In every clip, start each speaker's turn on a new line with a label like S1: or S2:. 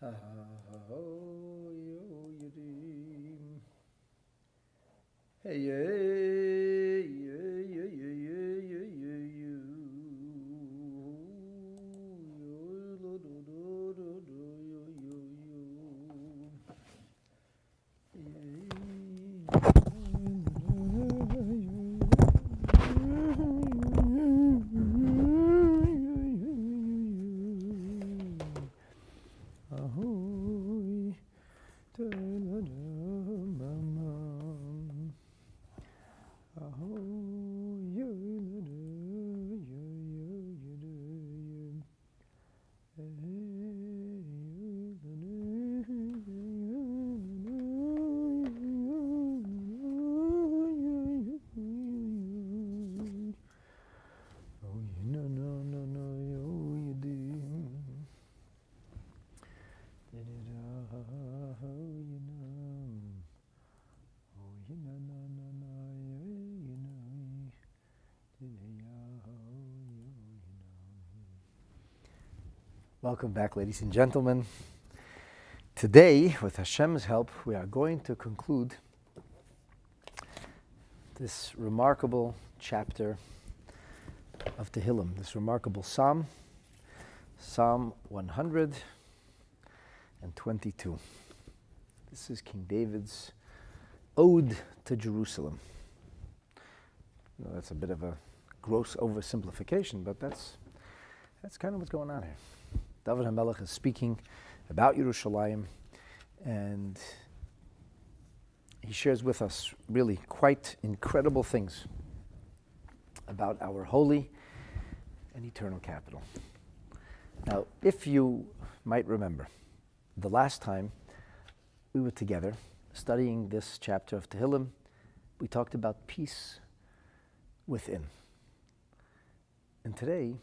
S1: Hey, hey, Welcome back, ladies and gentlemen. Today, with Hashem's help, we are going to conclude this remarkable chapter of Tehillim, this remarkable psalm, Psalm 122. This is King David's ode to Jerusalem. That's a bit of a gross oversimplification, but that's, that's kind of what's going on here. David HaMelech is speaking about Yerushalayim, and he shares with us really quite incredible things about our holy and eternal capital. Now, if you might remember, the last time we were together studying this chapter of Tehillim, we talked about peace within. And today,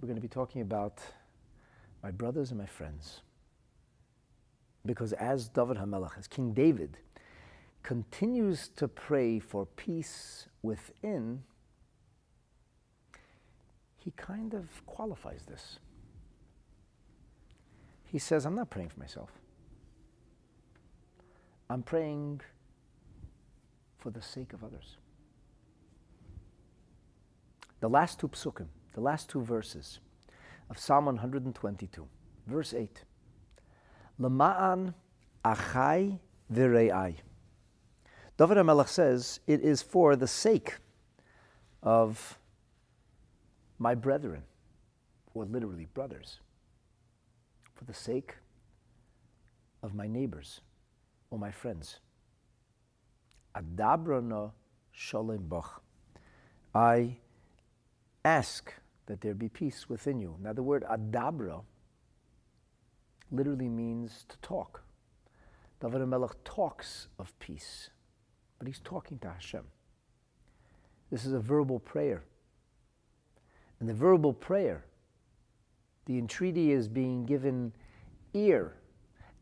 S1: we're going to be talking about my brothers and my friends. Because as David HaMelech, as King David, continues to pray for peace within, he kind of qualifies this. He says, I'm not praying for myself. I'm praying for the sake of others. The last two psukim, the last two verses of Psalm 122, verse 8. Lama'an achai v're'ai. David HaMelech says, it is for the sake of my brethren, or literally brothers, for the sake of my neighbors or my friends. Adabrana shalem bach. I ask that there be peace within you. Now, the word adabra literally means to talk. David HaMelech talks of peace, but he's talking to Hashem. This is a verbal prayer. And the verbal prayer, the entreaty is being given ear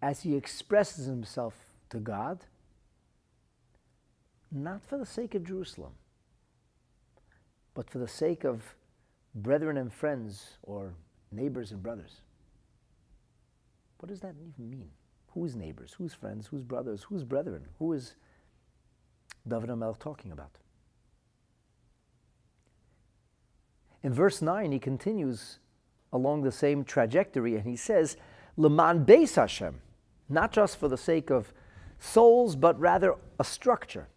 S1: as he expresses himself to God, not for the sake of Jerusalem, but for the sake of brethren and friends or neighbors and brothers. What does that even mean? Whose neighbors? Whose friends? Whose brothers? Whose brethren? Who is David HaMelech talking about? In verse 9, he continues along the same trajectory and he says, Leman Beis Hashem, not just for the sake of souls, but rather a structure,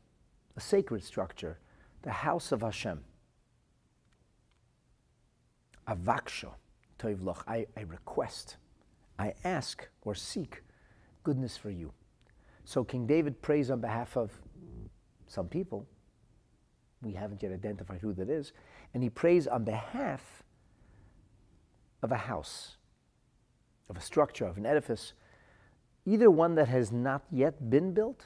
S1: a sacred structure, the house of Hashem. Avaksha, toivloch, I, I request, I ask or seek goodness for you. So King David prays on behalf of some people. We haven't yet identified who that is. And he prays on behalf of a house, of a structure, of an edifice, either one that has not yet been built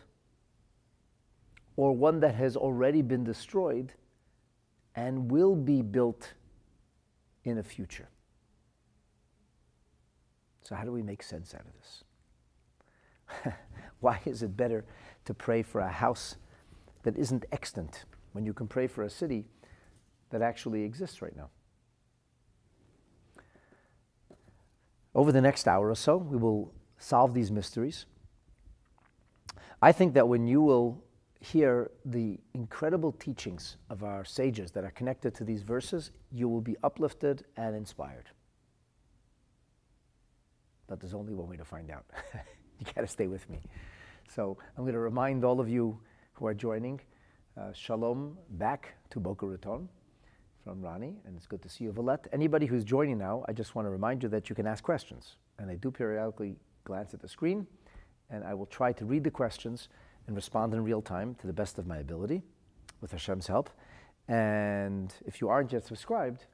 S1: or one that has already been destroyed and will be built in a future. So, how do we make sense out of this? Why is it better to pray for a house that isn't extant when you can pray for a city that actually exists right now? Over the next hour or so, we will solve these mysteries. I think that when you will hear the incredible teachings of our sages that are connected to these verses, you will be uplifted and inspired. But there's only one way to find out. you got to stay with me. So I'm going to remind all of you who are joining uh, shalom back to Boca Raton from Rani, and it's good to see you, Valette. Anybody who's joining now, I just want to remind you that you can ask questions. And I do periodically glance at the screen, and I will try to read the questions and respond in real time to the best of my ability with Hashem's help. And if you aren't yet subscribed,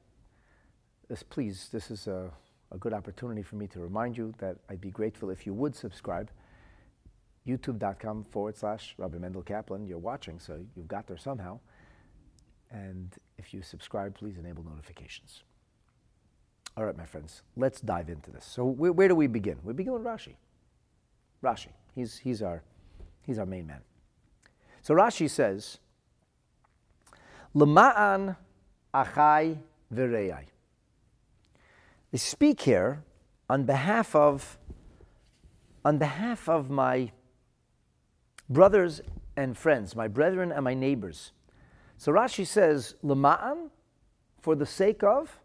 S1: this, please, this is a, a good opportunity for me to remind you that I'd be grateful if you would subscribe. YouTube.com forward slash Rabbi Mendel Kaplan. You're watching, so you've got there somehow. And if you subscribe, please enable notifications. All right, my friends, let's dive into this. So, where, where do we begin? We begin with Rashi. Rashi, he's, he's, our, he's our main man. So, Rashi says, Lema'an achai v'rei. They speak here on behalf of, on behalf of my brothers and friends, my brethren and my neighbors. So Rashi says, Lema'an, for the sake of,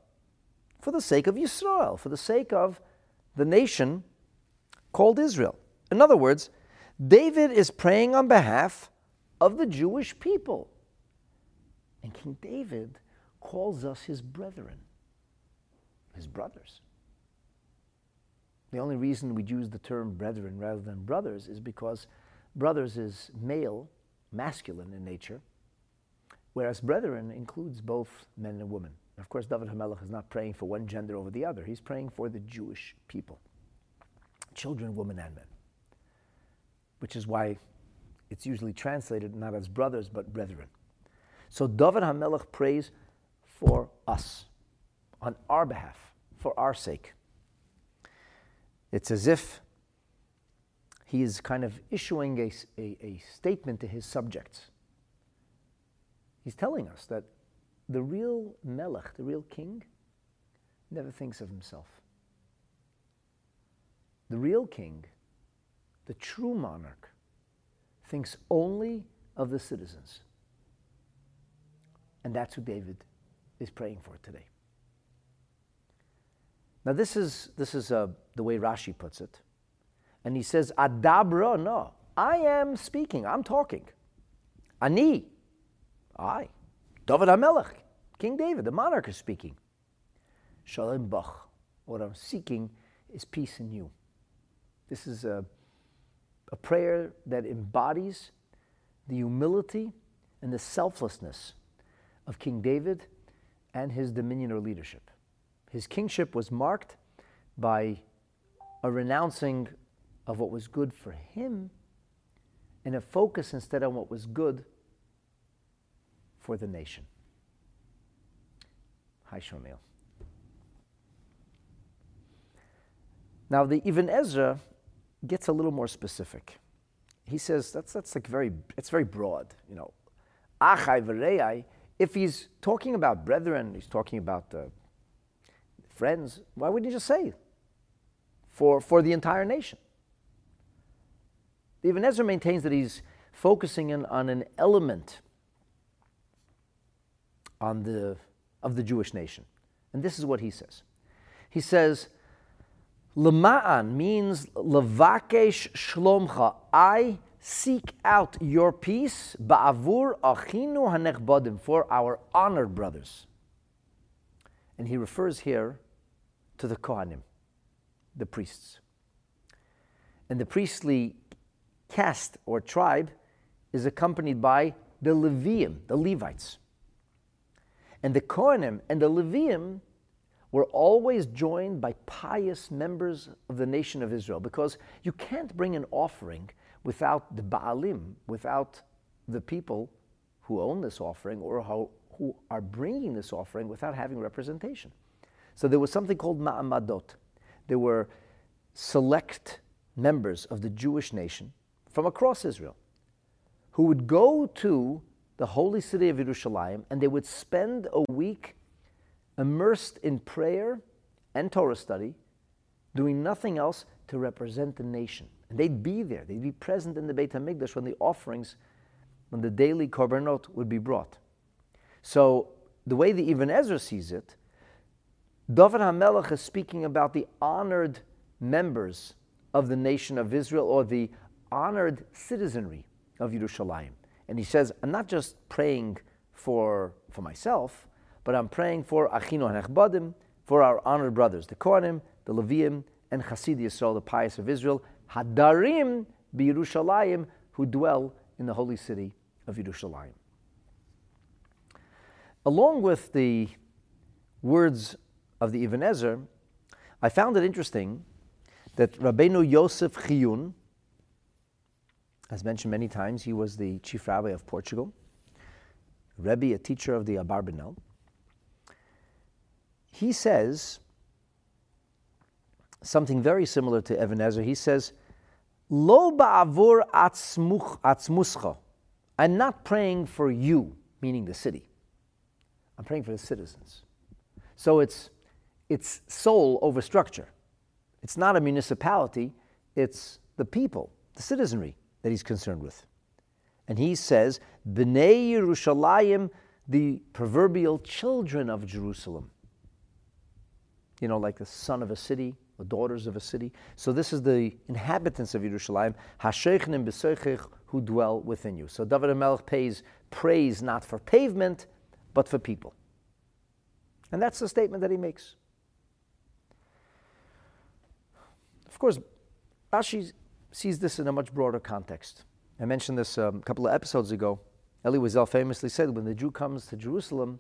S1: for the sake of Yisrael, for the sake of the nation called Israel. In other words, David is praying on behalf of the Jewish people. And King David calls us his brethren, his brothers. The only reason we use the term brethren rather than brothers is because brothers is male, masculine in nature, whereas brethren includes both men and women. Of course, David Hamelech is not praying for one gender over the other. He's praying for the Jewish people, children, women, and men, which is why it's usually translated not as brothers, but brethren. So David Hamelech prays for us, on our behalf, for our sake. It's as if he is kind of issuing a, a, a statement to his subjects. He's telling us that the real melech, the real king, never thinks of himself. The real king, the true monarch, thinks only of the citizens. And that's who David is praying for today. Now, this is, this is uh, the way Rashi puts it. And he says, Adabra, no. I am speaking, I'm talking. Ani, I. David HaMelech, King David, the monarch is speaking. Shalom Bach. What I'm seeking is peace in you. This is a, a prayer that embodies the humility and the selflessness of King David and his dominion or leadership. His kingship was marked by a renouncing of what was good for him and a focus instead on what was good for the nation. Hi, Shomil. Now, the Ibn Ezra gets a little more specific. He says that's, that's like very, it's very broad, you know. Achai v'rei, if he's talking about brethren, he's talking about uh, friends, why wouldn't he just say for, for the entire nation? Ibn Ezra maintains that he's focusing in on an element on the, of the Jewish nation. And this is what he says. He says, Lema'an means levakesh shlomcha. I seek out your peace ba'avur achinu hanechbadim for our honored brothers. And he refers here to the Kohanim, the priests. And the priestly caste or tribe is accompanied by the Levium, the Levites. And the Kohanim and the Levium were always joined by pious members of the nation of Israel because you can't bring an offering without the Baalim, without the people who own this offering or how, who are bringing this offering without having representation. So there was something called Ma'amadot. There were select members of the Jewish nation from across Israel who would go to the holy city of Jerusalem and they would spend a week immersed in prayer and Torah study, doing nothing else, to represent the nation. And they'd be there, they'd be present in the Beit HaMikdash when the offerings, when the daily korbanot would be brought. So, the way the Ibn Ezra sees it, David HaMelech is speaking about the honored members of the nation of Israel or the honored citizenry of Yerushalayim. And he says, I'm not just praying for, for myself, but I'm praying for Achino Hanechbadim, for our honored brothers, the Kohanim, the Leviim, and Chasid Yisrael, the pious of Israel, Hadarim Yerushalayim, who dwell in the holy city of Yerushalayim. Along with the words of the Ibn Ezra, I found it interesting that Rabbeinu Yosef Chiyun, as mentioned many times, he was the chief rabbi of Portugal, Rebbe, a teacher of the Abarbanel. He says something very similar to Ibn Ezra. He says, Lo ba'avur atzmuscha. I'm not praying for you, meaning the city. I'm praying for the citizens. So it's, it's soul over structure. It's not a municipality, it's the people, the citizenry that he's concerned with. And he says, B'nai Yerushalayim, the proverbial children of Jerusalem. You know, like the son of a city, the daughters of a city. So this is the inhabitants of Yerushalayim, Hasheichnim b'soichich, who dwell within you. So David HaMelech pays praise not for pavement, but for people. And that's the statement that he makes. Of course, Rashi sees this in a much broader context. I mentioned this um, a couple of episodes ago. Elie Wiesel famously said, when the Jew comes to Jerusalem,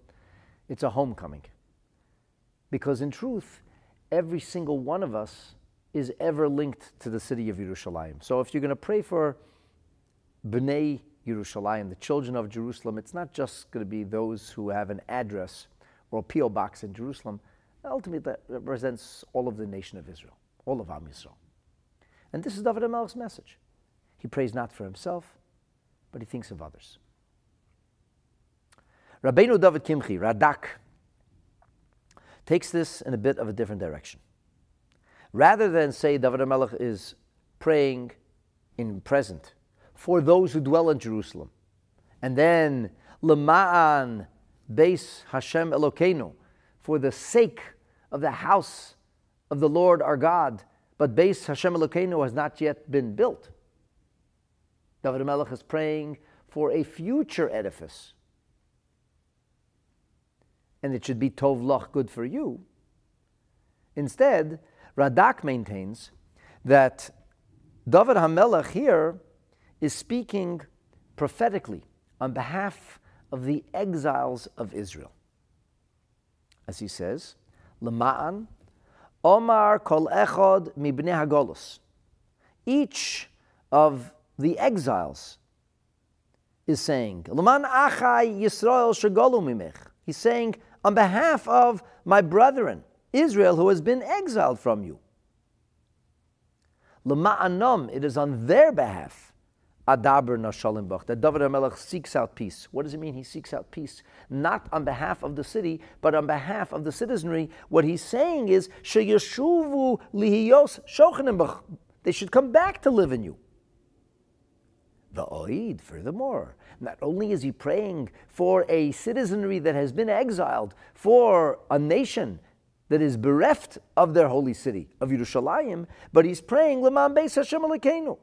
S1: it's a homecoming. Because in truth, every single one of us is ever linked to the city of Yerushalayim. So if you're going to pray for Bnei Yerushalayim, the children of Jerusalem, it's not just going to be those who have an address or a P.O. box in Jerusalem. Ultimately, that represents all of the nation of Israel all of Am Yisrael. And this is David HaMelech's message. He prays not for himself, but he thinks of others. Rabbeinu David Kimchi, Radak, takes this in a bit of a different direction. Rather than say David HaMelech is praying in present for those who dwell in Jerusalem, and then Lema'an Beis Hashem Elokeinu, for the sake of the house of the Lord our God, but Beis Hashem Elokeinu has not yet been built. David Melech is praying for a future edifice. And it should be Tov Lach, good for you. Instead, Radak maintains that David HaMelech here is speaking prophetically on behalf of the exiles of Israel. As he says, Lama'an Omar kol echod mibnei hagolus. Each of the exiles is saying, Laman achai Yisrael shagolu mimech. He's saying, on behalf of my brethren, Israel, who has been exiled from you. Lama'anom, it is on their behalf Adaber Nashalim Bach, that David HaMelech seeks out peace. What does it mean he seeks out peace? Not on behalf of the city, but on behalf of the citizenry. What he's saying is, lihiyos shochanim Bach. They should come back to live in you. The Oid, furthermore, not only is he praying for a citizenry that has been exiled, for a nation that is bereft of their holy city, of Yerushalayim, but he's praying, Leman Beis Hashem Elokeinu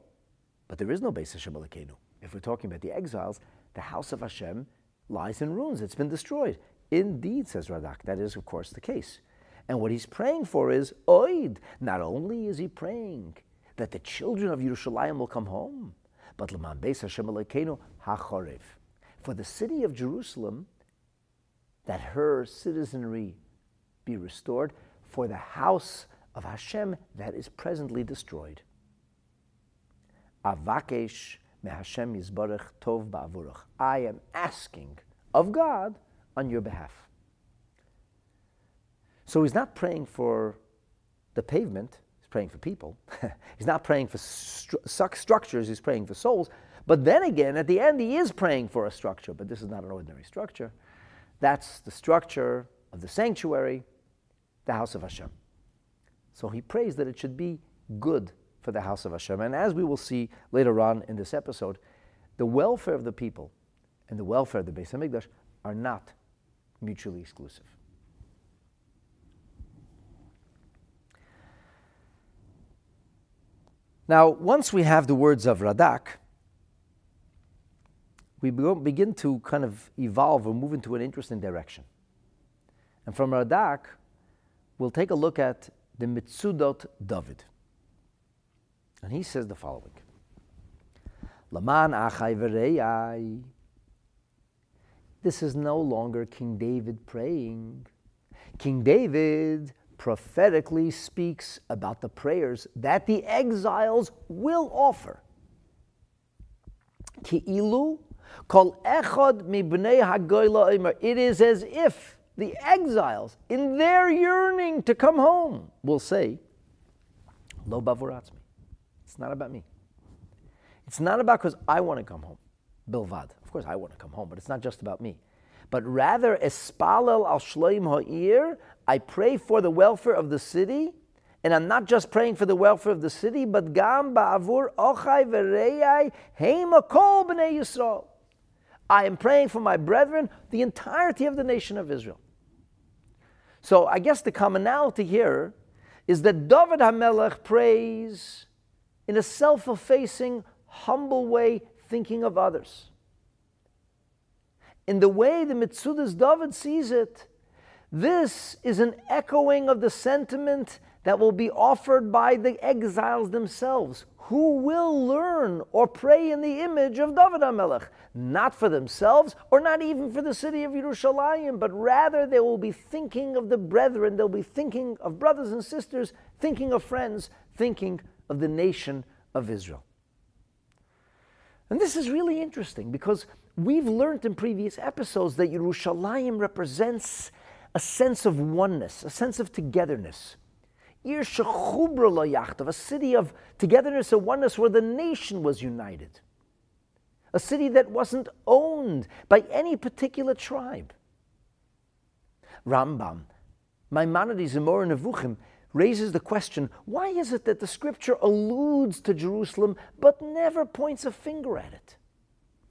S1: but there is no Beis Hashem Elokeinu. If we're talking about the exiles, the house of Hashem lies in ruins. It's been destroyed. Indeed, says Radak, that is, of course, the case. And what he's praying for is oid. Not only is he praying that the children of Yerushalayim will come home, but Laman Beis Hashem Elokeinu hachorev. For the city of Jerusalem, that her citizenry be restored, for the house of Hashem that is presently destroyed. Avakesh meHashem Yisbarach Tov Ba'avurach. I am asking of God on your behalf. So he's not praying for the pavement, praying for people. he's not praying for stru- structures, he's praying for souls. But then again, at the end, he is praying for a structure, but this is not an ordinary structure. That's the structure of the sanctuary, the house of Hashem. So he prays that it should be good for the house of Hashem. And as we will see later on in this episode, the welfare of the people and the welfare of the Beis Hamikdash are not mutually exclusive. Now, once we have the words of Radak, we begin to kind of evolve or move into an interesting direction. And from Radak, we'll take a look at the Mitzudot David. And he says the following Laman achai v'reyai. This is no longer King David praying. King David prophetically speaks about the prayers that the exiles will offer. Kol echad hagoyla It is as if the exiles, in their yearning to come home, will say, Lo bavuratzmi. It's not about me. It's not about because I want to come home. Bilvad. Of course, I want to come home, but it's not just about me. But rather, espalel al shloim ha'ir, I pray for the welfare of the city, and I'm not just praying for the welfare of the city, but gam ba'avur ochai v'reyai heim kol b'nei Yisrael. I am praying for my brethren, the entirety of the nation of Israel. So I guess the commonality here is that David HaMelech prays in a self effacing, humble way, thinking of others. In the way the Mitzudas David sees it, this is an echoing of the sentiment that will be offered by the exiles themselves, who will learn or pray in the image of David HaMelech, not for themselves or not even for the city of Yerushalayim, but rather they will be thinking of the brethren, they'll be thinking of brothers and sisters, thinking of friends, thinking of the nation of Israel. And this is really interesting because we've learned in previous episodes that Yerushalayim represents a sense of oneness, a sense of togetherness. Ir a city of togetherness and oneness where the nation was united. A city that wasn't owned by any particular tribe. Rambam, Maimonides and Moreh Nevuchim raises the question why is it that the scripture alludes to Jerusalem but never points a finger at it?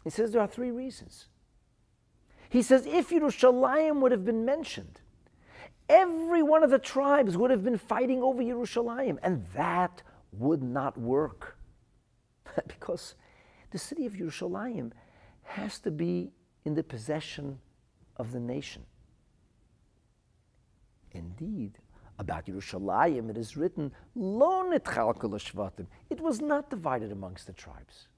S1: He says there are three reasons. He says if Yerushalayim would have been mentioned, every one of the tribes would have been fighting over Yerushalayim, and that would not work. because the city of Yerushalayim has to be in the possession of the nation. Indeed, about Yerushalayim, it is written, Lo. It was not divided amongst the tribes.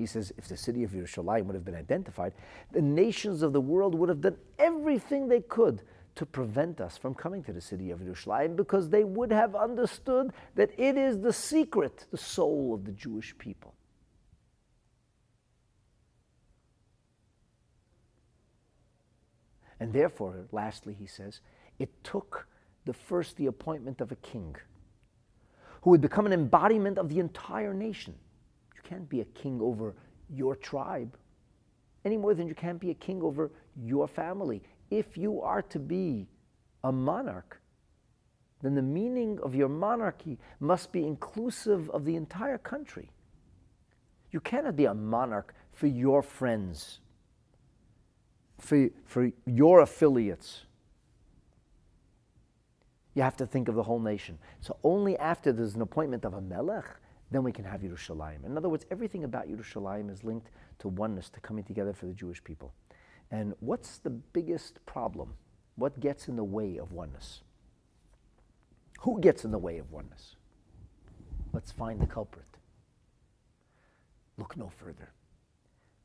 S1: He says, if the city of Yerushalayim would have been identified, the nations of the world would have done everything they could to prevent us from coming to the city of Yerushalayim because they would have understood that it is the secret, the soul of the Jewish people. And therefore, lastly, he says, it took the first the appointment of a king who would become an embodiment of the entire nation. Can't be a king over your tribe any more than you can't be a king over your family. If you are to be a monarch, then the meaning of your monarchy must be inclusive of the entire country. You cannot be a monarch for your friends, for, for your affiliates you have to think of the whole nation. So only after there's an appointment of a melech, then we can have Yerushalayim. In other words, everything about Yerushalayim is linked to oneness, to coming together for the Jewish people. And what's the biggest problem? What gets in the way of oneness? Who gets in the way of oneness? Let's find the culprit. Look no further.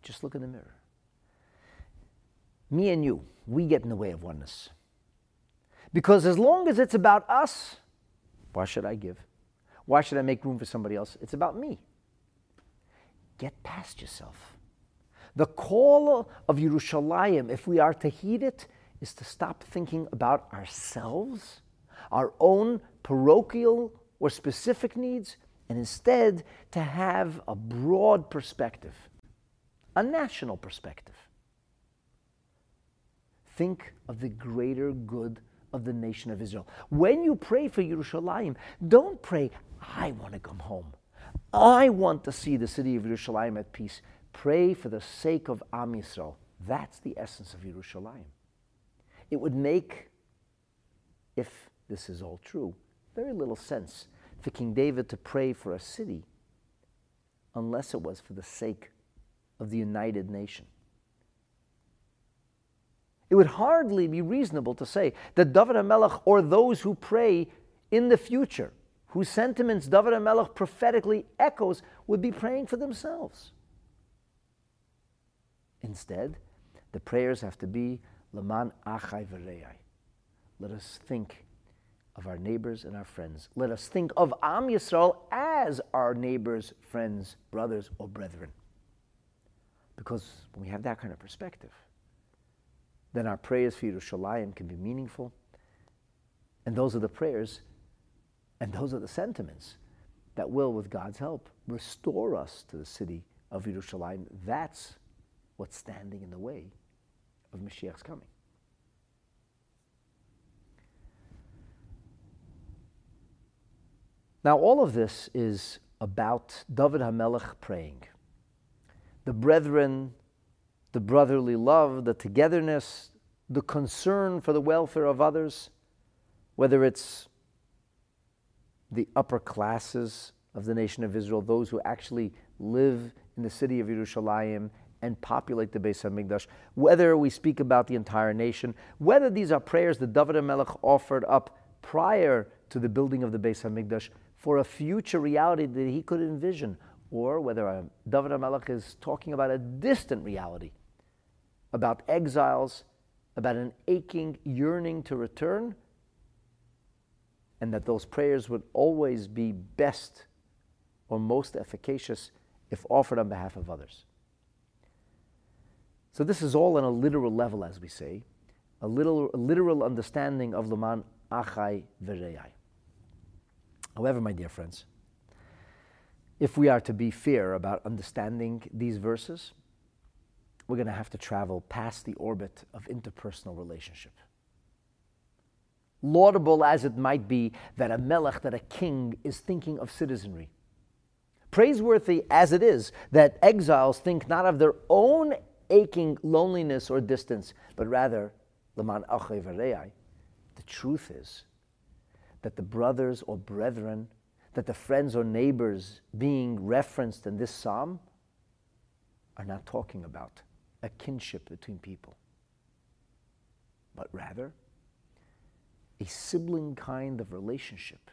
S1: Just look in the mirror. Me and you, we get in the way of oneness. Because as long as it's about us, why should I give? Why should I make room for somebody else? It's about me. Get past yourself. The call of Yerushalayim, if we are to heed it, is to stop thinking about ourselves, our own parochial or specific needs, and instead to have a broad perspective, a national perspective. Think of the greater good of the nation of Israel. When you pray for Yerushalayim, don't pray, I want to come home. I want to see the city of Yerushalayim at peace. Pray for the sake of Am Yisrael. That's the essence of Yerushalayim. It would make, if this is all true, very little sense for King David to pray for a city unless it was for the sake of the united nation. It would hardly be reasonable to say that David HaMelech or those who pray in the future, whose sentiments David HaMelech prophetically echoes, would be praying for themselves. Instead, the prayers have to be Laman Achai V'Re'ai. Let us think of our neighbors and our friends. Let us think of Am Yisrael as our neighbors, friends, brothers, or brethren. Because when we have that kind of perspective, then our prayers for Yerushalayim can be meaningful. And those are the prayers and those are the sentiments that will, with God's help, restore us to the city of Yerushalayim. That's what's standing in the way of Mashiach's coming. Now, all of this is about David HaMelech praying. The brethren the brotherly love, the togetherness, the concern for the welfare of others, whether it's the upper classes of the nation of Israel, those who actually live in the city of Yerushalayim and populate the Beis Hamikdash, whether we speak about the entire nation, whether these are prayers that David Melech offered up prior to the building of the Beis Hamikdash for a future reality that he could envision, or whether uh, David Melech is talking about a distant reality about exiles, about an aching yearning to return, and that those prayers would always be best or most efficacious if offered on behalf of others. So, this is all on a literal level, as we say, a, little, a literal understanding of Laman Achai Vereyai. However, my dear friends, if we are to be fair about understanding these verses, we're going to have to travel past the orbit of interpersonal relationship. Laudable as it might be that a melech, that a king, is thinking of citizenry. Praiseworthy as it is that exiles think not of their own aching loneliness or distance, but rather, the truth is that the brothers or brethren, that the friends or neighbors being referenced in this psalm are not talking about a kinship between people, but rather a sibling kind of relationship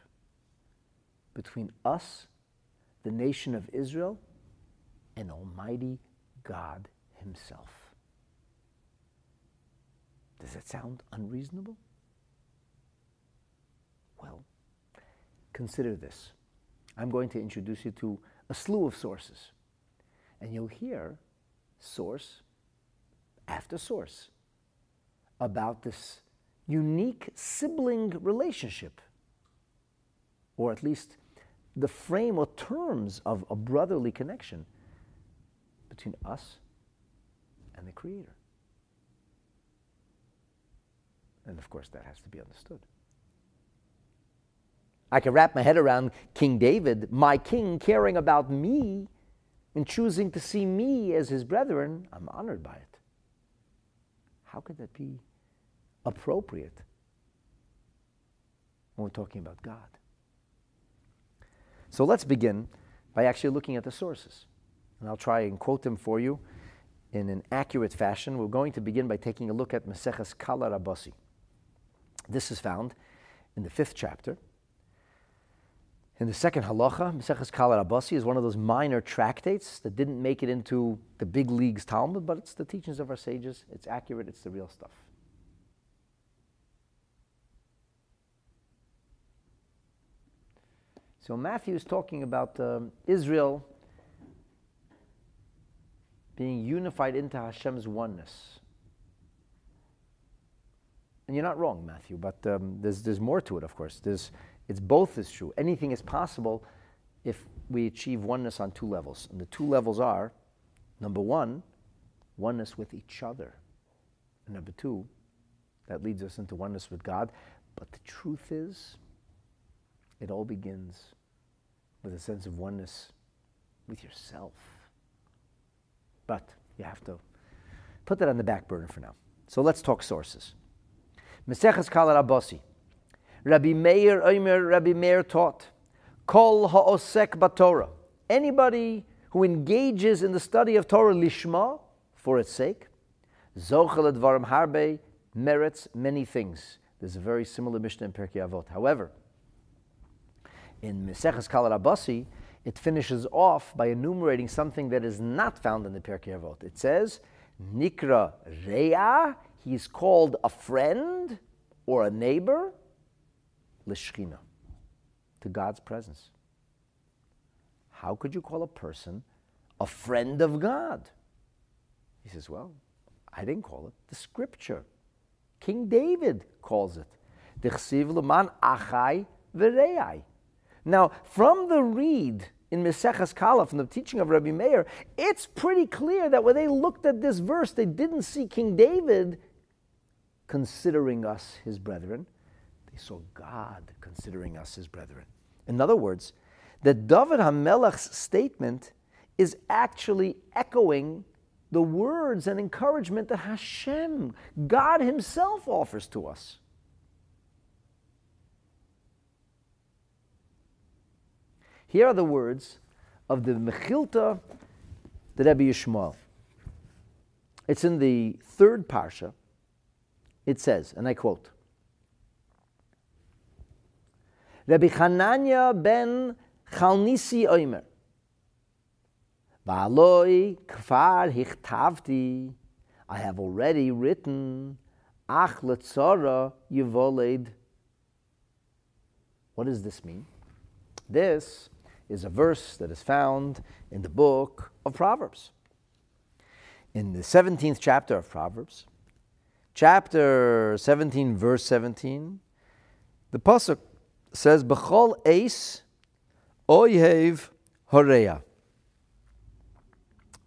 S1: between us, the nation of Israel, and Almighty God Himself. Does that sound unreasonable? Well, consider this. I'm going to introduce you to a slew of sources, and you'll hear source after source about this unique sibling relationship, or at least the frame or terms of a brotherly connection between us and the Creator. And of course, that has to be understood. I can wrap my head around King David, my king, caring about me and choosing to see me as his brethren. I'm honored by it. How could that be appropriate when we're talking about God? So let's begin by actually looking at the sources. And I'll try and quote them for you in an accurate fashion. We're going to begin by taking a look at Maseches Kala Rabasi. This is found in the fifth chapter in the second halacha, Maseches Kala Rabasi is one of those minor tractates that didn't make it into the big leagues Talmud, but it's the teachings of our sages. It's accurate, it's the real stuff. So Matthew is talking about um, Israel being unified into Hashem's oneness. And you're not wrong, Matthew, but um, there's, there's more to it, of course. There's it's both is true. Anything is possible if we achieve oneness on two levels. And the two levels are number one, oneness with each other. And number two, that leads us into oneness with God But the truth is, it all begins with a sense of oneness with yourself. But you have to put that on the back burner for now. So let's talk sources. Meseches Kala Rabasi. Rabbi Meir Omer, Rabbi Meir taught, Kol ha'osek batorah. Anybody who engages in the study of Torah lishma, for its sake, zochel advarim harbe, merits many things. There's a very similar Mishnah in Pirkei Avot. However, in Meseches Kal Rabasi, it finishes off by enumerating something that is not found in the Pirkei Avot. It says, Nikra Rea, he's called a friend or a neighbor, To God's presence. How could you call a person a friend of God? He says, Well, I didn't call it. The scripture King David calls it. Now, from the read in Meseches Kala, from the teaching of Rabbi Meir, it's pretty clear that when they looked at this verse, they didn't see King David considering us his brethren. They saw God considering us his brethren. In other words, that David HaMelech's statement is actually echoing the words and encouragement that Hashem, God Himself, offers to us. Here are the words of the Mechilta, the Rebbe Yishmael. It's in the third parsha. It says, and I quote, Rabbi Hanania ben Chalnisi Oimer, V'aloi kfar hichtavti, I have already written, ach letzara yivoled. What does this mean? This is a verse that is found in the book of Proverbs. In the 17th chapter of Proverbs, chapter 17, verse 17, the Pasuk says, B'chol Ace oyhev horeya.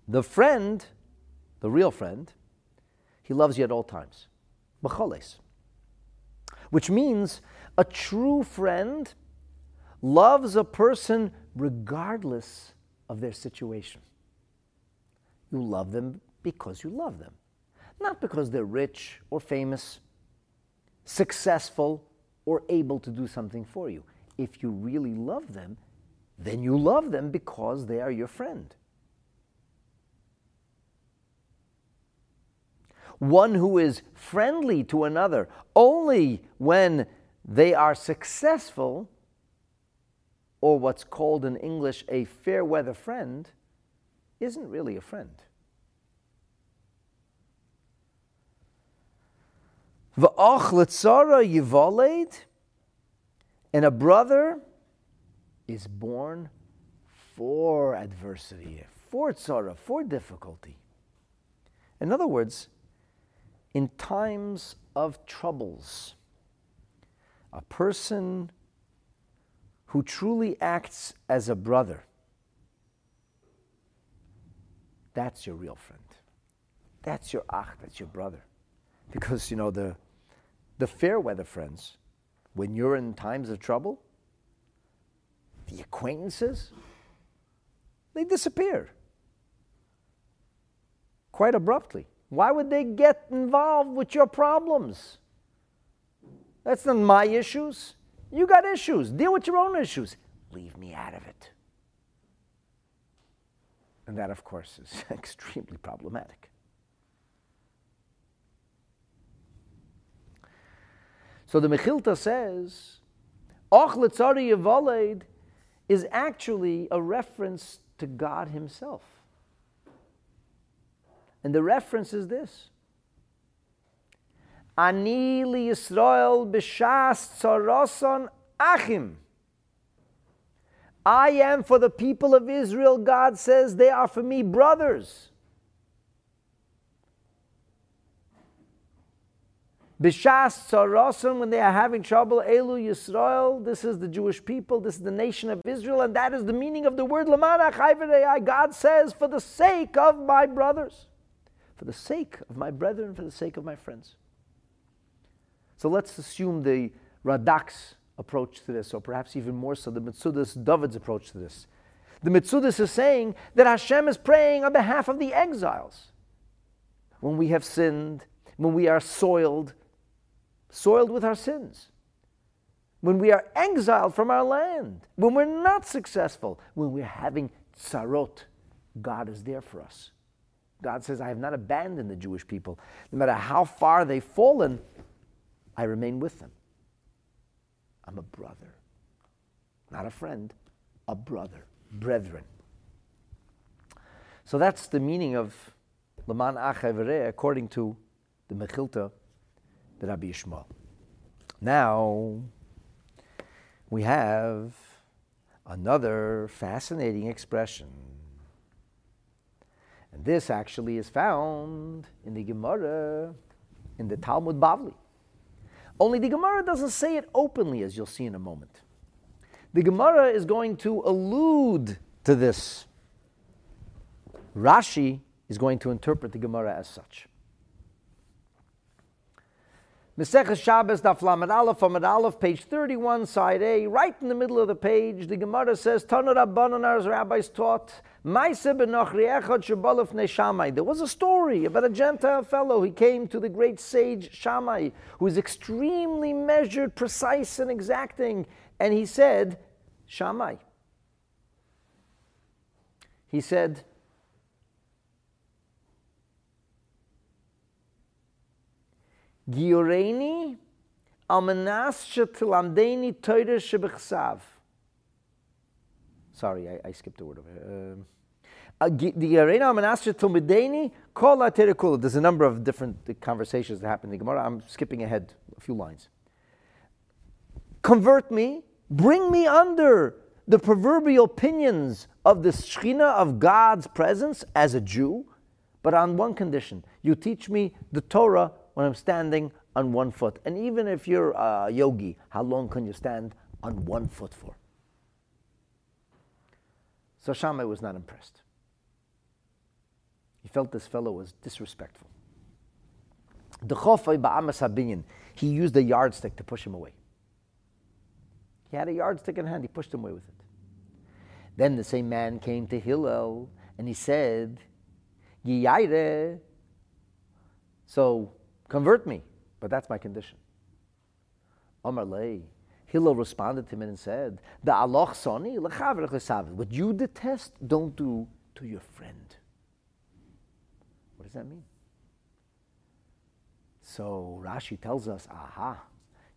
S1: The friend, the real friend, he loves you at all times. B'choles. Which means a true friend loves a person regardless of their situation. You love them because you love them, not because they're rich or famous, successful, or able to do something for you. If you really love them, then you love them because they are your friend. one who is friendly to another only when they are successful, or what's called in English a fair weather friend, isn't really a friend. V'ach letzara yivaled, and a brother is born for adversity, for tzara, for difficulty. In other words, in times of troubles, a person who truly acts as a brother, that's your real friend. That's your ach, that's your brother. Because, you know, the, the fair weather friends, when you're in times of trouble, the acquaintances, they disappear quite abruptly. Why would they get involved with your problems? That's not my issues. You got issues. Deal with your own issues. Leave me out of it. And that, of course, is extremely problematic. So the Mechilta says, Och letzari is actually a reference to God Himself. And the reference is this. Ani li Yisrael b'shas tzarason achim. I am for the people of Israel, God says, they are for me brothers. Bishas Tzarason, when they are having trouble, Elu Yisrael, this is the Jewish people, this is the nation of Israel, and that is the meaning of the word Lamana God says, for the sake of my brothers for the sake of my brethren, for the sake of my friends. So let's assume the Radak's approach to this, or perhaps even more so, the Mitzudas David's approach to this. The Mitzudas is saying that Hashem is praying on behalf of the exiles. When we have sinned, when we are soiled, soiled with our sins, when we are exiled from our land, when we're not successful, when we're having tsarot, God is there for us. God says, I have not abandoned the Jewish people. No matter how far they've fallen, I remain with them. I'm a brother. Not a friend, a brother, brethren. So that's the meaning of Laman Achai according to the Mechilta, the Rabbi Yishmael. Now, we have another fascinating expression. And this actually is found in the Gemara, in the Talmud Bavli. Only the Gemara doesn't say it openly, as you'll see in a moment. The Gemara is going to allude to this. Rashi is going to interpret the Gemara as such. Mesech Shabbos Daf Lamed Aleph Aleph, page 31, side A, right in the middle of the page, the Gemara says, Tanu Rabbanan, as rabbis taught, there was a story about a Gentile fellow. He came to the great sage Shammai, who is extremely measured, precise, and exacting. And he said, Shammai. He said, Gioreni almanas shetilamdeni teire shebechsav. Sorry, I, I, skipped a word over here. Uh, there's a number of different conversations that happen in the Gemara. I'm skipping ahead a few lines. Convert me, bring me under the proverbial pinions of the Shekhinah of God's presence as a Jew, but on one condition you teach me the Torah when I'm standing on one foot. And even if you're a yogi, how long can you stand on one foot for? So Shammai was not impressed. He felt this fellow was disrespectful. He used a yardstick to push him away. He had a yardstick in hand, he pushed him away with it. Then the same man came to Hillel and he said, Giyaire. So Convert me, but that's my condition. Omar Lei. Hillel responded to him and said, The Allah soni What you detest, don't do to your friend. What does that mean? So Rashi tells us, aha,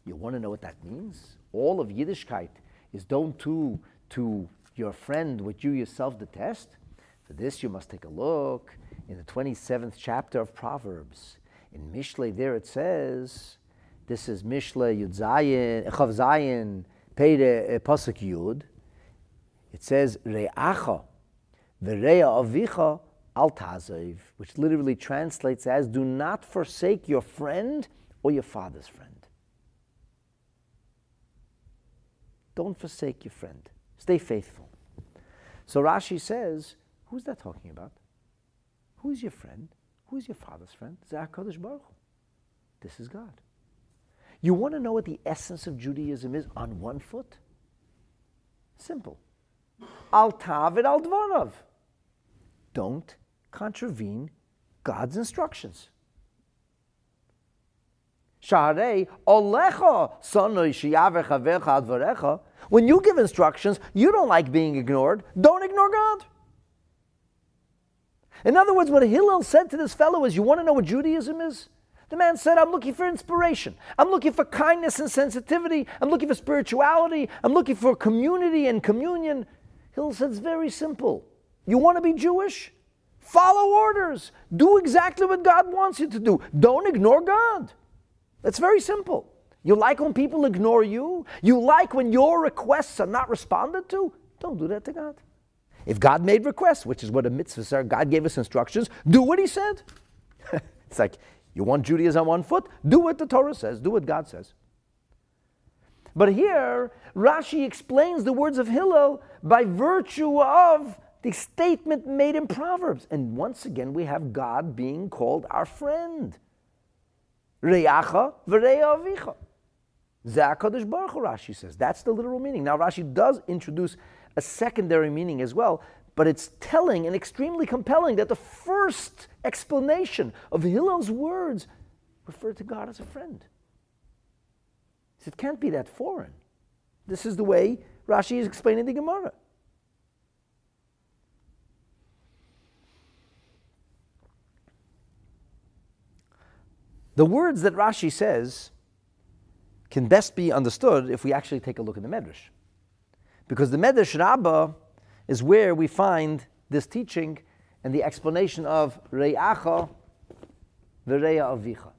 S1: you want to know what that means? All of Yiddishkeit is don't do to your friend what you yourself detest. For this, you must take a look in the 27th chapter of Proverbs. In Mishle, there it says, this is Mishle Yud Zayin, Chav Zayin, Peire eh, Pasuk Yud. It says, Re'acha, Ve're'a avicha al tazav, which literally translates as, do not forsake your friend or your father's friend. Don't forsake your friend. Stay faithful. So Rashi says, who's that talking about? Who's your friend? Who's your father's friend? Kodesh Baruch. This is God. You want to know what the essence of Judaism is on one foot? Simple. Al tavid al dvarav. Don't contravene God's instructions. When you give instructions, you don't like being ignored. Don't ignore God. In other words, what Hillel said to this fellow is, You want to know what Judaism is? The man said, I'm looking for inspiration. I'm looking for kindness and sensitivity. I'm looking for spirituality. I'm looking for community and communion. Hillel said, It's very simple. You want to be Jewish? Follow orders. Do exactly what God wants you to do. Don't ignore God. It's very simple. You like when people ignore you? You like when your requests are not responded to? Don't do that to God. If God made requests, which is what a mitzvah are, God gave us instructions, do what He said. it's like, you want Judaism on one foot? Do what the Torah says, do what God says. But here, Rashi explains the words of Hillel by virtue of the statement made in Proverbs. And once again, we have God being called our friend. Re'acha v're'a avicha. Zakadosh Baruch Rashi says. That's the literal meaning. Now, Rashi does introduce a secondary meaning as well, but it's telling and extremely compelling that the first explanation of Hillel's words refer to God as a friend. It can't be that foreign. This is the way Rashi is explaining the Gemara. The words that Rashi says can best be understood if we actually take a look at the Medrash. Because the Medrash Rabbah is where we find this teaching and the explanation of Re'acha v'Re'a Avicha.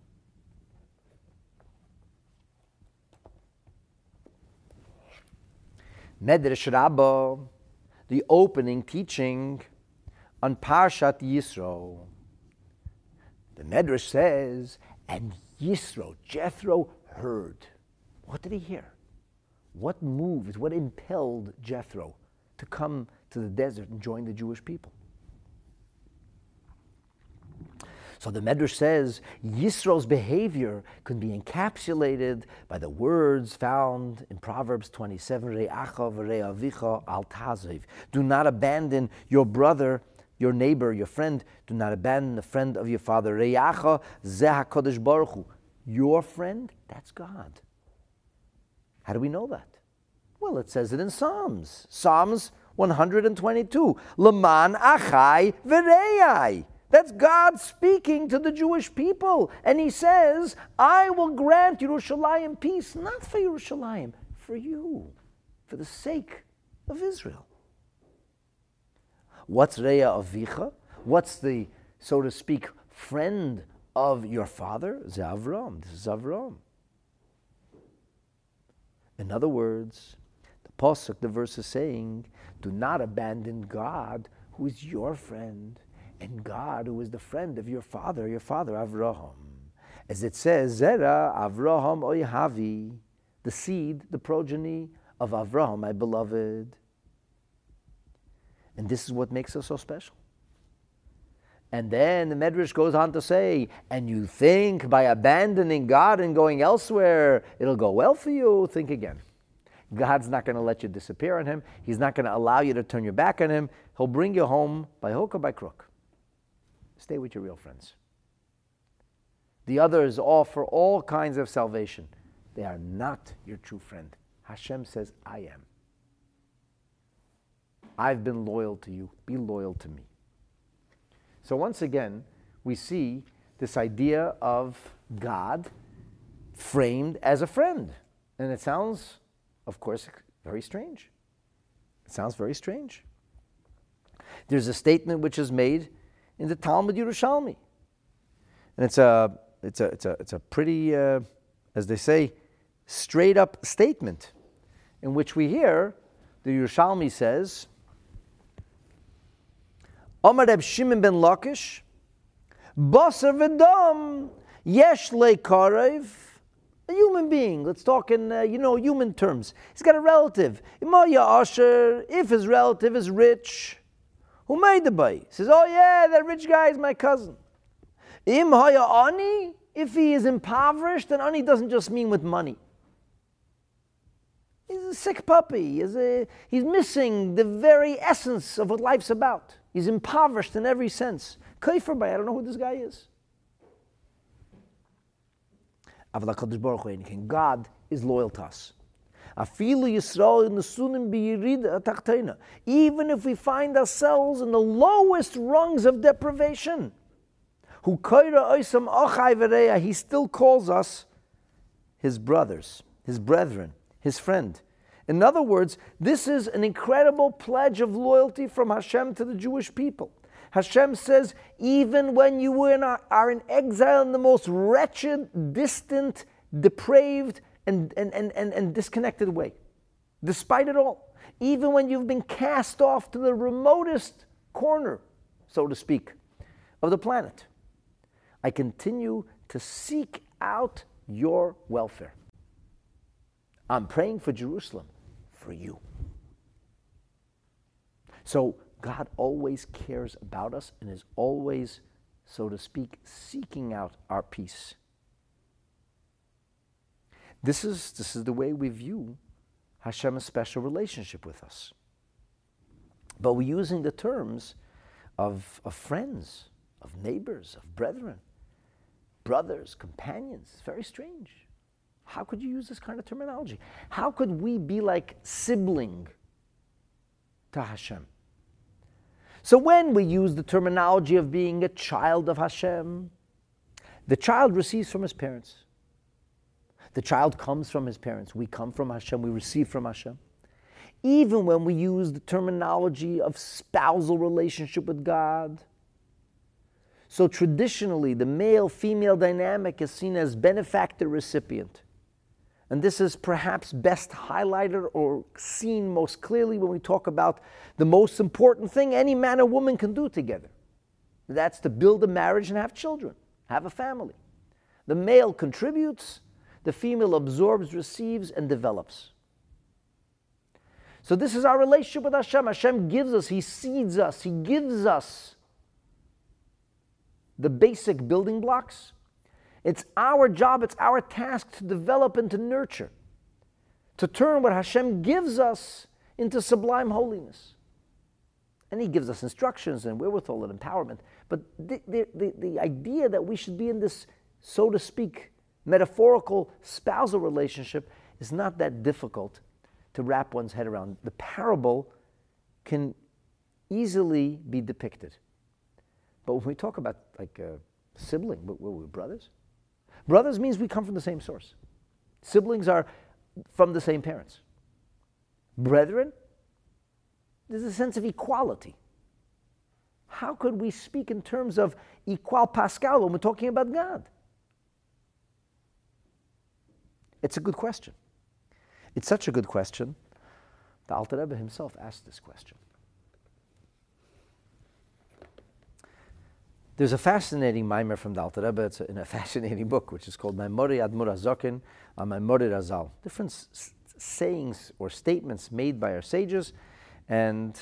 S1: Medrash Rabbah, the opening teaching on Parshat Yisro. The Medrash says, and Yisro, Jethro, heard. What did he hear? What moved, what impelled Jethro to come to the desert and join the Jewish people? So the Medrash says Yisro's behavior can be encapsulated by the words found in Proverbs 27, Re'acha v're'avicha al. Do not abandon your brother your neighbor, your friend. Do not abandon the friend of your father. Baruch Hu. Your friend, that's God. How do we know that? Well, it says it in Psalms. Psalms 122. Laman achai v'reyai. That's God speaking to the Jewish people. And he says, I will grant Yerushalayim peace, not for Yerushalayim, for you, for the sake of Israel. What's Rea Avicha? What's the, so to speak, friend of your father? Zavram. This is Zavram. In other words, the Pasuk, the verse is saying, do not abandon God, who is your friend, and God, who is the friend of your father, your father Avraham. As it says, Zera Avraham Oyhavi, the seed, the progeny of Avraham, my beloved. And this is what makes us so special. And then the Medrash goes on to say, and you think by abandoning God and going elsewhere, it'll go well for you? Think again. God's not going to let you disappear on Him. He's not going to allow you to turn your back on Him. He'll bring you home by hook or by crook. Stay with your real friends. The others offer all kinds of salvation. They are not your true friend. Hashem says, I am. I've been loyal to you. Be loyal to me. So once again, we see this idea of God framed as a friend. And it sounds, of course, very strange. It sounds very strange. There's a statement which is made in the Talmud Yerushalmi. And it's a, it's a, it's a, it's a pretty, uh, as they say, straight up statement in which we hear the Yerushalmi says, Omar Reb Shimon ben Lakish, Basar v'dam, yesh karev, a human being. Let's talk in, uh, you know, human terms. He's got a relative. Imaya Asher, if his relative is rich, who made the bay? He says, oh yeah, that rich guy is my cousin. Im haya ani, if he is impoverished, then ani doesn't just mean with money. He's a sick puppy. He's, a, he's missing the very essence of what life's about. He's impoverished in every sense. Kaifer by, I don't know who this guy is. God is loyal to us. Even if we find ourselves in the lowest rungs of deprivation, he still calls us his brothers, his brethren, his friend. In other words, this is an incredible pledge of loyalty from Hashem to the Jewish people. Hashem says, even when you are in exile in the most wretched, distant, depraved, and, and, and, and, and disconnected way, despite it all, even when you've been cast off to the remotest corner, so to speak, of the planet, I continue to seek out your welfare. I'm praying for Jerusalem for you. So God always cares about us and is always, so to speak, seeking out our peace. This is, this is the way we view Hashem's special relationship with us. But we're using the terms of, of friends, of neighbors, of brethren, brothers, companions. It's very strange. How could you use this kind of terminology? How could we be like sibling to Hashem? So when we use the terminology of being a child of Hashem, the child receives from his parents. The child comes from his parents. We come from Hashem, we receive from Hashem. Even when we use the terminology of spousal relationship with God. So traditionally, the male female dynamic is seen as benefactor recipient. And this is perhaps best highlighted or seen most clearly when we talk about the most important thing any man or woman can do together. That's to build a marriage and have children, have a family. The male contributes, the female absorbs, receives, and develops. So, this is our relationship with Hashem. Hashem gives us, He seeds us, He gives us the basic building blocks it's our job, it's our task to develop and to nurture, to turn what Hashem gives us into sublime holiness. And He gives us instructions and wherewithal and empowerment. But the, the, the, the idea that we should be in this, so to speak, metaphorical spousal relationship is not that difficult to wrap one's head around. The parable can easily be depicted. But when we talk about like uh, a sibling, we're, we're brothers. Brothers means we come from the same source. Siblings are from the same parents. Brethren, there's a sense of equality. How could we speak in terms of equal Pascal when we're talking about God? It's a good question. It's such a good question. The Alter Rebbe himself asked this question. There's a fascinating mimer from the Alter Rebbe. It's in a fascinating book, which is called Maimori Admur Azokin on Maimori Razal. Different s- sayings or statements made by our sages. And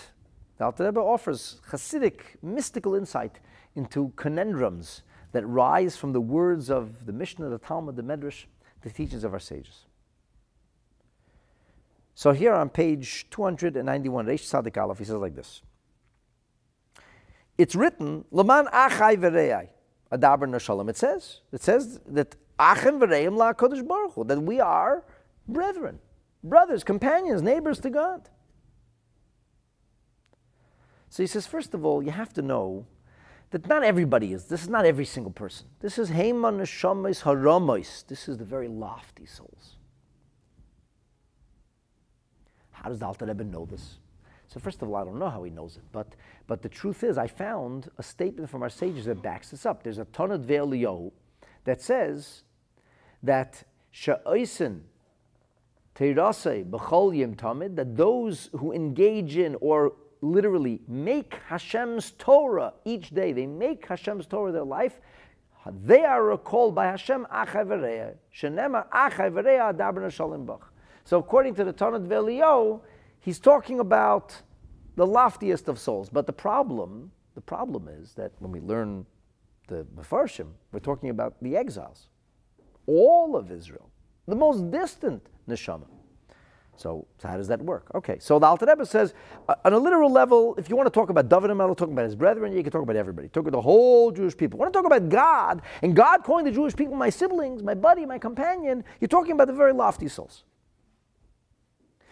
S1: the Alter Rebbe offers Hasidic mystical insight into conundrums that rise from the words of the Mishnah, the Talmud, the Medrash, the teachings of our sages. So here on page 291, Reish Sadik Aleph, he says like this it's written, Laman achai v'rei, adaber nashalom. It says, it says that achim v'reim la kodesh baruch that we are brethren, brothers, companions, neighbors to God. So he says, first of all, you have to know that not everybody is. This is not every single person. This is Heiman Neshamis Haramos. This is the very lofty souls. How does the Alter Rebbe know this? So first of all, I don't know how he knows it, but but the truth is, I found a statement from our sages that backs this up. There's a Tanad Ve'eliyahu that says that sha'oisen teirase b'chol yim tamid that those who engage in or literally make Hashem's Torah each day, they make Hashem's Torah their life. They are recalled by Hashem Achay Shenema Achay Adaber So according to the Tanad Ve'eliyahu, he's talking about the loftiest of souls. But the problem, the problem is that when we learn the Mefarshim, we're talking about the exiles, all of Israel, the most distant neshama. So, so how does that work? Okay, so the Alter Rebbe says, uh, on a literal level, if you want to talk about David and talking about his brethren, you can talk about everybody. Talk about the whole Jewish people. Want to talk about God, and God calling the Jewish people my siblings, my buddy, my companion, you're talking about the very lofty souls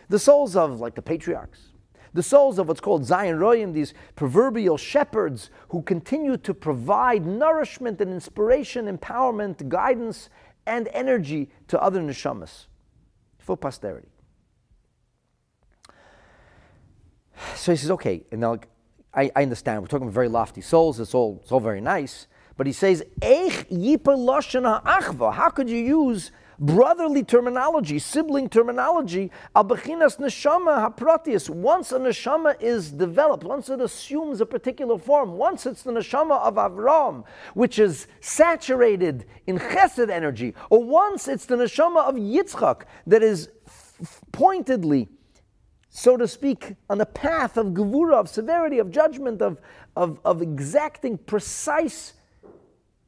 S1: the souls of like the patriarchs, the souls of what's called Zion Royim, these proverbial shepherds who continue to provide nourishment and inspiration, empowerment, guidance, and energy to other neshamas for posterity. So he says, okay, and now I, I understand we're talking about very lofty souls. It's all it's all very nice, but he says, How could you use brotherly terminology, sibling terminology, albechinas neshama hapratius. Once a neshama is developed, once it assumes a particular form, once it's the neshama of Avram, which is saturated in chesed energy, or once it's the neshama of Yitzchak that is f- pointedly so to speak, on the path of gevura, of severity, of judgment, of, of, of exacting precise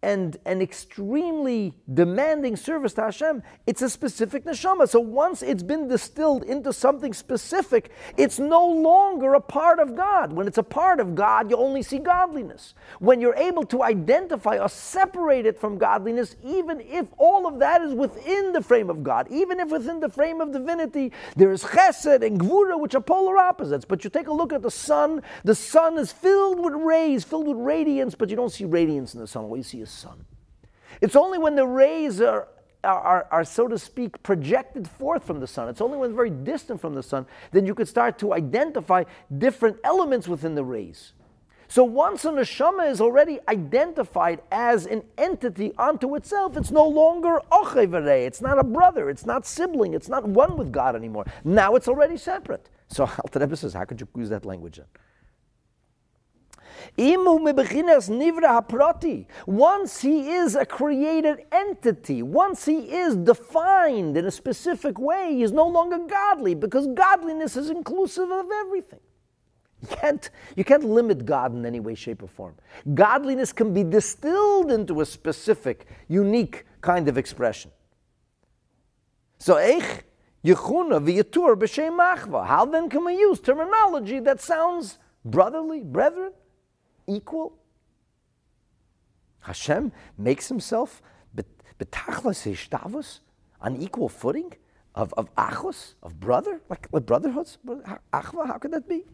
S1: and an extremely demanding service to Hashem, it's a specific neshama. So once it's been distilled into something specific, it's no longer a part of God. When it's a part of God, you only see godliness. When you're able to identify or separate it from godliness, even if all of that is within the frame of God, even if within the frame of divinity, there is chesed and gvura, which are polar opposites. But you take a look at the sun, the sun is filled with rays, filled with radiance, but you don't see radiance in the sun. All you see is sun. It's only when the rays are, are, are, so to speak, projected forth from the sun, it's only when very distant from the sun, then you could start to identify different elements within the rays. So once a neshama is already identified as an entity unto itself, it's no longer ochevere. It's not a brother. It's not sibling. It's not one with God anymore. Now it's already separate. So Rebbe says, how could you use that language then? Once he is a created entity, once he is defined in a specific way, he is no longer godly because godliness is inclusive of everything. You can't, you can't limit God in any way, shape, or form. Godliness can be distilled into a specific, unique kind of expression. So, Eich Yechuna b'shem. How then can we use terminology that sounds brotherly, brethren? Equal? Hashem makes himself betachlas hishtavus on equal footing of, of achos, of brother, like, like brotherhoods. Achva, how could that be?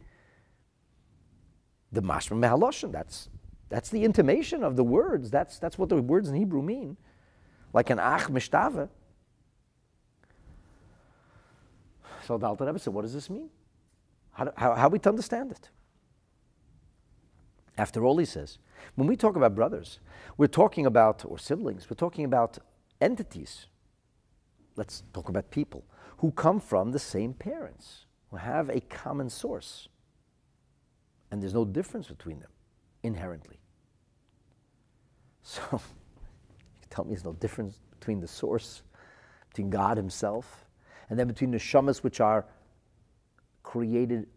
S1: The mashma mehaloshin, that's, that's the intimation of the words. That's, that's what the words in Hebrew mean. Like an ach mishtava. So the Alter Rebbe said, what does this mean? How, how, how are we to understand it? After all, he says, when we talk about brothers, we're talking about, or siblings, we're talking about entities. Let's talk about people who come from the same parents, who have a common source. And there's no difference between them inherently. So, you can tell me there's no difference between the source, between God Himself, and then between the shamas which are created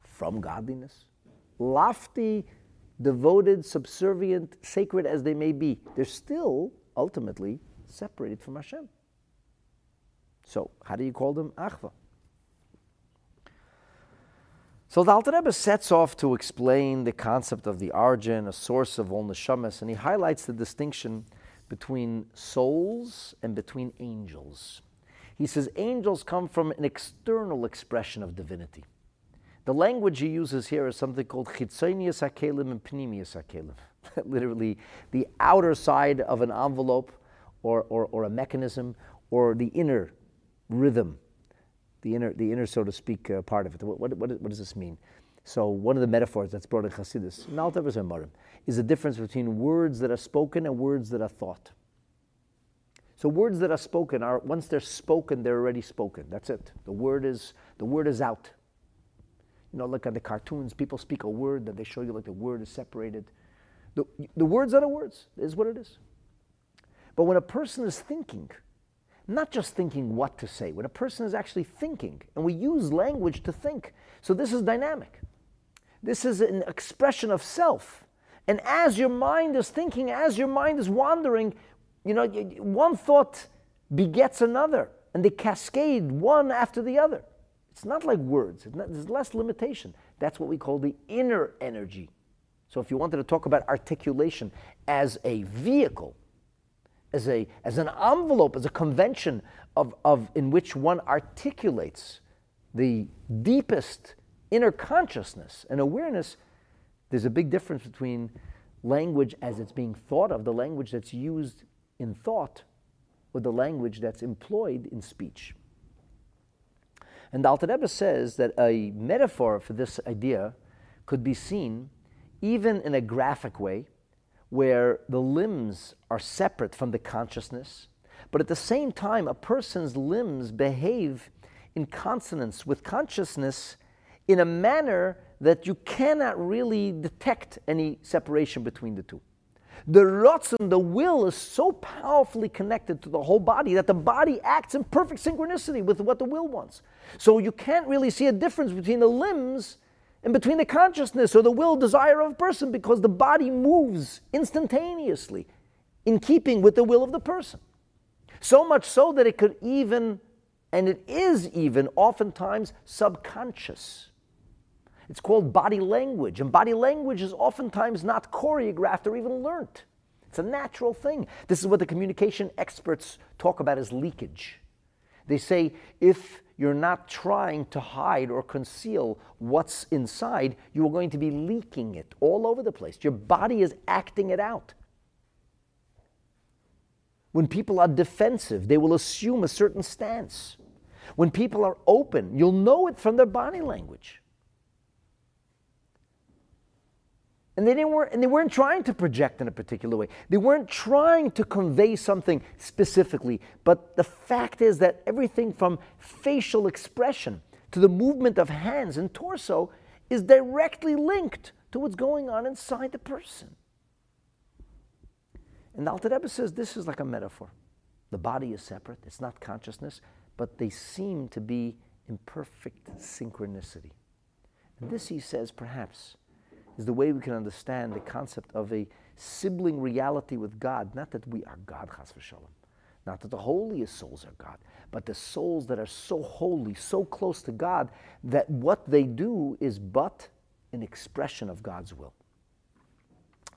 S1: from godliness? Lofty devoted, subservient, sacred as they may be, they're still ultimately separated from Hashem. So, how do you call them achva? So the Alter Rebbe sets off to explain the concept of the origin, a source of all neshamas, and he highlights the distinction between souls and between angels. He says angels come from an external expression of divinity. The language he uses here is something called chitzonius akelim and pnimius akelim, Literally, the outer side of an envelope or, or, or a mechanism or the inner rhythm, the inner, the inner so to speak, uh, part of it. What, what, what, does this mean? So, one of the metaphors that's brought in Chassidus, is the difference between words that are spoken and words that are thought. So words that are spoken are once they're spoken, they're already spoken. That's it. The word is the word is out. You know, look at the cartoons, people speak a word that they show you like the word is separated. The, the words are the words, is what it is. But when a person is thinking, not just thinking what to say, when a person is actually thinking, and we use language to think, so this is dynamic. This is an expression of self. And as your mind is thinking, as your mind is wandering, you know, one thought begets another, and they cascade one after the other. It's not like words, not, there's less limitation. That's what we call the inner energy. So if you wanted to talk about articulation as a vehicle, as, a, as an envelope, as a convention of, of, in which one articulates the deepest inner consciousness and awareness, there's a big difference between language as it's being thought of, the language that's used in thought, or the language that's employed in speech. And the Alter Rebbe says that a metaphor for this idea could be seen even in a graphic way, where the limbs are separate from the consciousness, but at the same time, a person's limbs behave in consonance with consciousness in a manner that you cannot really detect any separation between the two. The rotzen, the will, is so powerfully connected to the whole body that the body acts in perfect synchronicity with what the will wants. So you can't really see a difference between the limbs and between the consciousness or the will desire of a person because the body moves instantaneously in keeping with the will of the person. So much so that it could even, and it is even, oftentimes subconscious. It's called body language, and body language is oftentimes not choreographed or even learnt. It's a natural thing. This is what the communication experts talk about as leakage. They say if you're not trying to hide or conceal what's inside, you are going to be leaking it all over the place. Your body is acting it out. When people are defensive, they will assume a certain stance. When people are open, you'll know it from their body language. And they, didn't, and they weren't trying to project in a particular way. They weren't trying to convey something specifically. But the fact is that everything from facial expression to the movement of hands and torso is directly linked to what's going on inside the person. And the Alter says this is like a metaphor. The body is separate, it's not consciousness, but they seem to be in perfect synchronicity. And this, he says, perhaps is the way we can understand the concept of a sibling reality with God. Not that we are God, chas v'shalom. Not that the holiest souls are God, but the souls that are so holy, so close to God, that what they do is but an expression of God's will.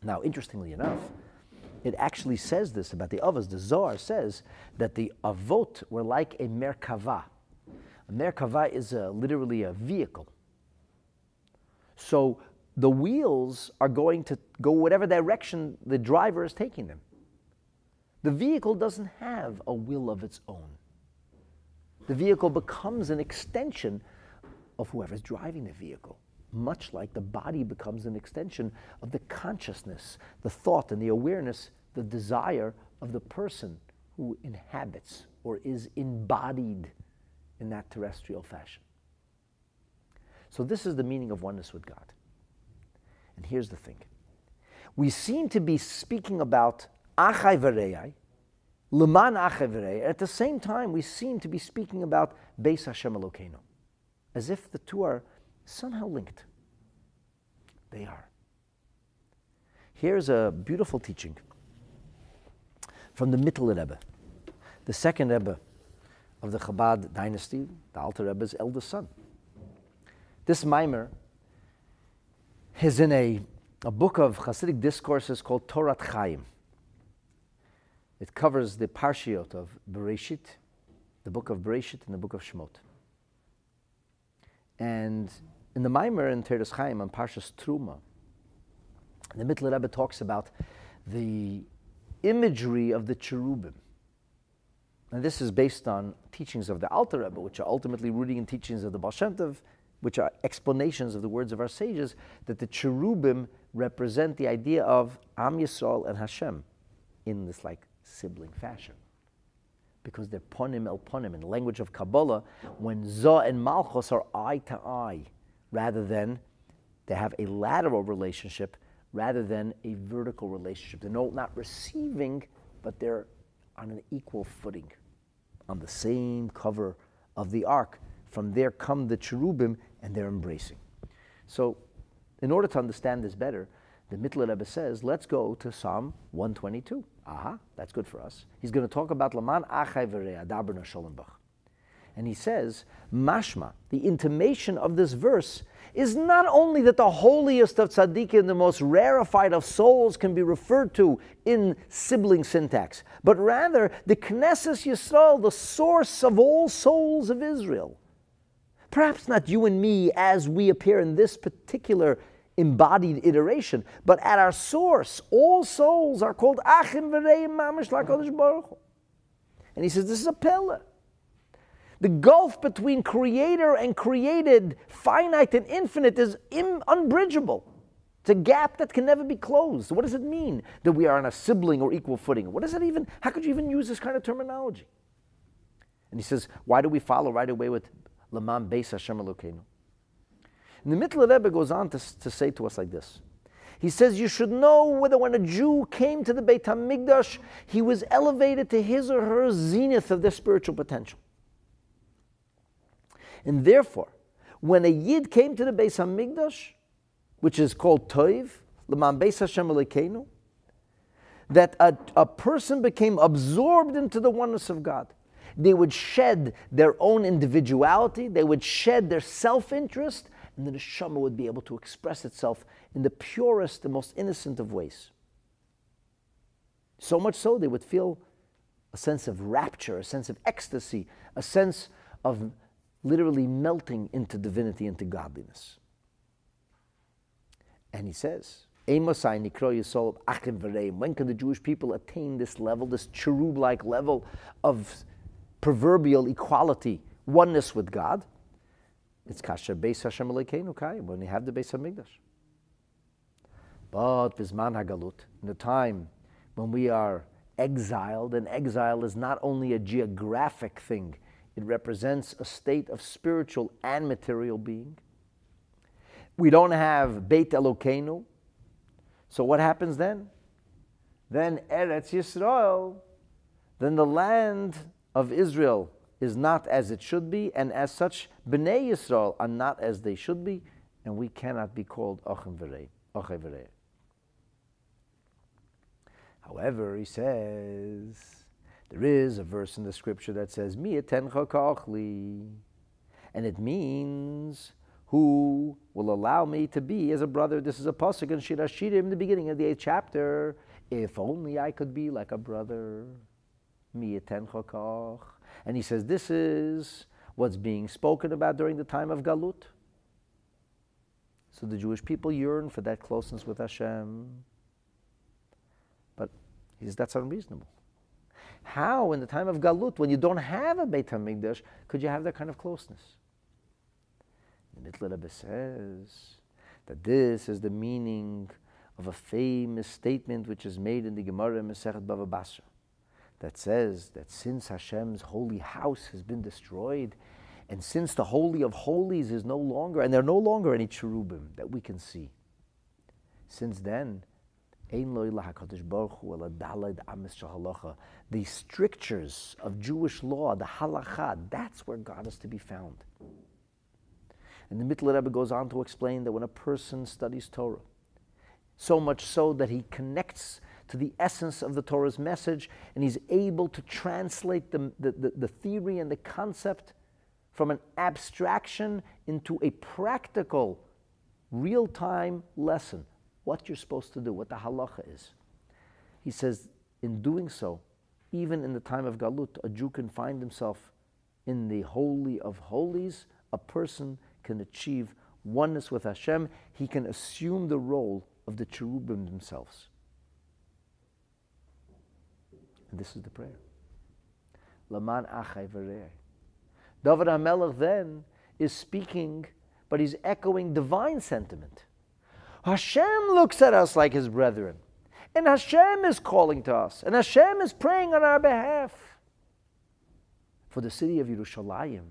S1: Now, interestingly enough, it actually says this about the Avos. The Zohar says that the Avot were like a Merkava. A Merkava is a, literally a vehicle. So the wheels are going to go whatever direction the driver is taking them. The vehicle doesn't have a will of its own. The vehicle becomes an extension of whoever's driving the vehicle, much like the body becomes an extension of the consciousness, the thought, and the awareness, the desire of the person who inhabits or is embodied in that terrestrial fashion. So, this is the meaning of oneness with God. And here's the thing we seem to be speaking about achai v'rei, leman achai v'rei. At the same time, we seem to be speaking about Beis Hashem Elokeinu, as if the two are somehow linked. They are. Here's a beautiful teaching from the Mittler Rebbe, the second Rebbe of the Chabad dynasty, the Alter Rebbe's eldest son. This mimer is in a, a book of Hasidic discourses called Torat Chaim. It covers the parshiot of Bereshit, the book of Bereshit and the book of Shemot. And in the Maimer in Teres Chaim on Parshas Truma, the Mittler Rebbe talks about the imagery of the cherubim. And this is based on teachings of the Alter Rebbe, which are ultimately rooting in teachings of the Baal Shem Tov, which are explanations of the words of our sages, that the cherubim represent the idea of Am Yisrael and Hashem in this like sibling fashion. Because they're ponim el ponim. In the language of Kabbalah, when Zah and Malchus are eye to eye, rather than they have a lateral relationship, rather than a vertical relationship. They're not receiving, but they're on an equal footing, on the same cover of the ark. From there come the cherubim and they're embracing. So, in order to understand this better, the Mittler Rebbe says, let's go to Psalm 122. Aha, that's good for us. He's going to talk about Laman Achai Adaber Shalom And he says, Mashma, the intimation of this verse is not only that the holiest of tzaddikim, the most rarefied of souls, can be referred to in sibling syntax, but rather the Knesset Yisrael, the source of all souls of Israel. Perhaps not you and me as we appear in this particular embodied iteration, but at our source, all souls are called Achim Mamish Baruch And he says this is a pillar. The gulf between creator and created, finite and infinite, is Im- unbridgeable. It's a gap that can never be closed. What does it mean that we are on a sibling or equal footing? What does it even, how could you even use this kind of terminology? And he says, why do we follow right away with Lamam Beis Hashem Elokeinu. And the Mittler Rebbe goes on to, to say to us like this. He says you should know whether when a Jew came to the Beit HaMikdash, he was elevated to his or her zenith of their spiritual potential. And therefore, when a Yid came to the Beit HaMikdash, which is called Toiv, Lamam Beis Hashem Elokeinu, that a, a person became absorbed into the oneness of God. They would shed their own individuality, they would shed their self interest, and then the neshama would be able to express itself in the purest, the most innocent of ways. So much so, they would feel a sense of rapture, a sense of ecstasy, a sense of literally melting into divinity, into godliness. And he says, when can the Jewish people attain this level, this cherub like level of proverbial equality, oneness with God? It's kasher beis Hashem Elokeinu when you have the Beis Hamikdash. But bisman hagalut, in the time when we are exiled, and exile is not only a geographic thing, it represents a state of spiritual and material being. We don't have Beit Elokeinu, so what happens then? Then Eretz Yisrael, then the land of Israel is not as it should be, and as such, Bnei Yisrael are not as they should be, and we cannot be called Ochem Verei. However, he says, there is a verse in the scripture that says, Mi kochli, and it means who will allow me to be as a brother. This is a pasuk in Shir in the beginning of the eighth chapter. If only I could be like a brother. And he says, this is what's being spoken about during the time of Galut. So the Jewish people yearn for that closeness with Hashem. But he says, that's unreasonable. How, in the time of Galut, when you don't have a Beit HaMikdash, could you have that kind of closeness? The Mittler Rebbe says that this is the meaning of a famous statement which is made in the Gemara Masechet Bava Basra that says that since Hashem's holy house has been destroyed, and since the Holy of Holies is no longer, and there are no longer any cherubim that we can see, since then, the strictures of Jewish law, the halacha, that's where God is to be found. And the Mittler Rebbe goes on to explain that when a person studies Torah, so much so that he connects to the essence of the Torah's message, and he's able to translate the, the, the, the theory and the concept from an abstraction into a practical, real time lesson. What you're supposed to do, what the halacha is. He says, in doing so, even in the time of Galut, a Jew can find himself in the Holy of Holies. A person can achieve oneness with Hashem. He can assume the role of the cherubim themselves. And this is the prayer. Laman achai v're'eh. David HaMelech then is speaking, but he's echoing divine sentiment. Hashem looks at us like his brethren. And Hashem is calling to us. And Hashem is praying on our behalf. For the city of Yerushalayim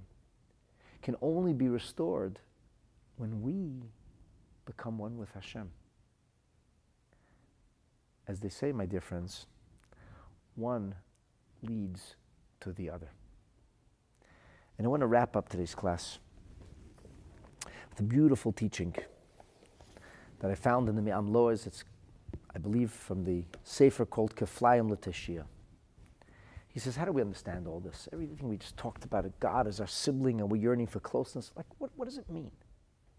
S1: can only be restored when we become one with Hashem. As they say, my dear friends, one leads to the other. And I want to wrap up today's class with a beautiful teaching that I found in the Me'am Lo'ez. It's, I believe, from the Sefer called Keflayim Lateshia. He says, How do we understand all this? Everything we just talked about, God is our sibling and we're yearning for closeness. Like, what, what does it mean?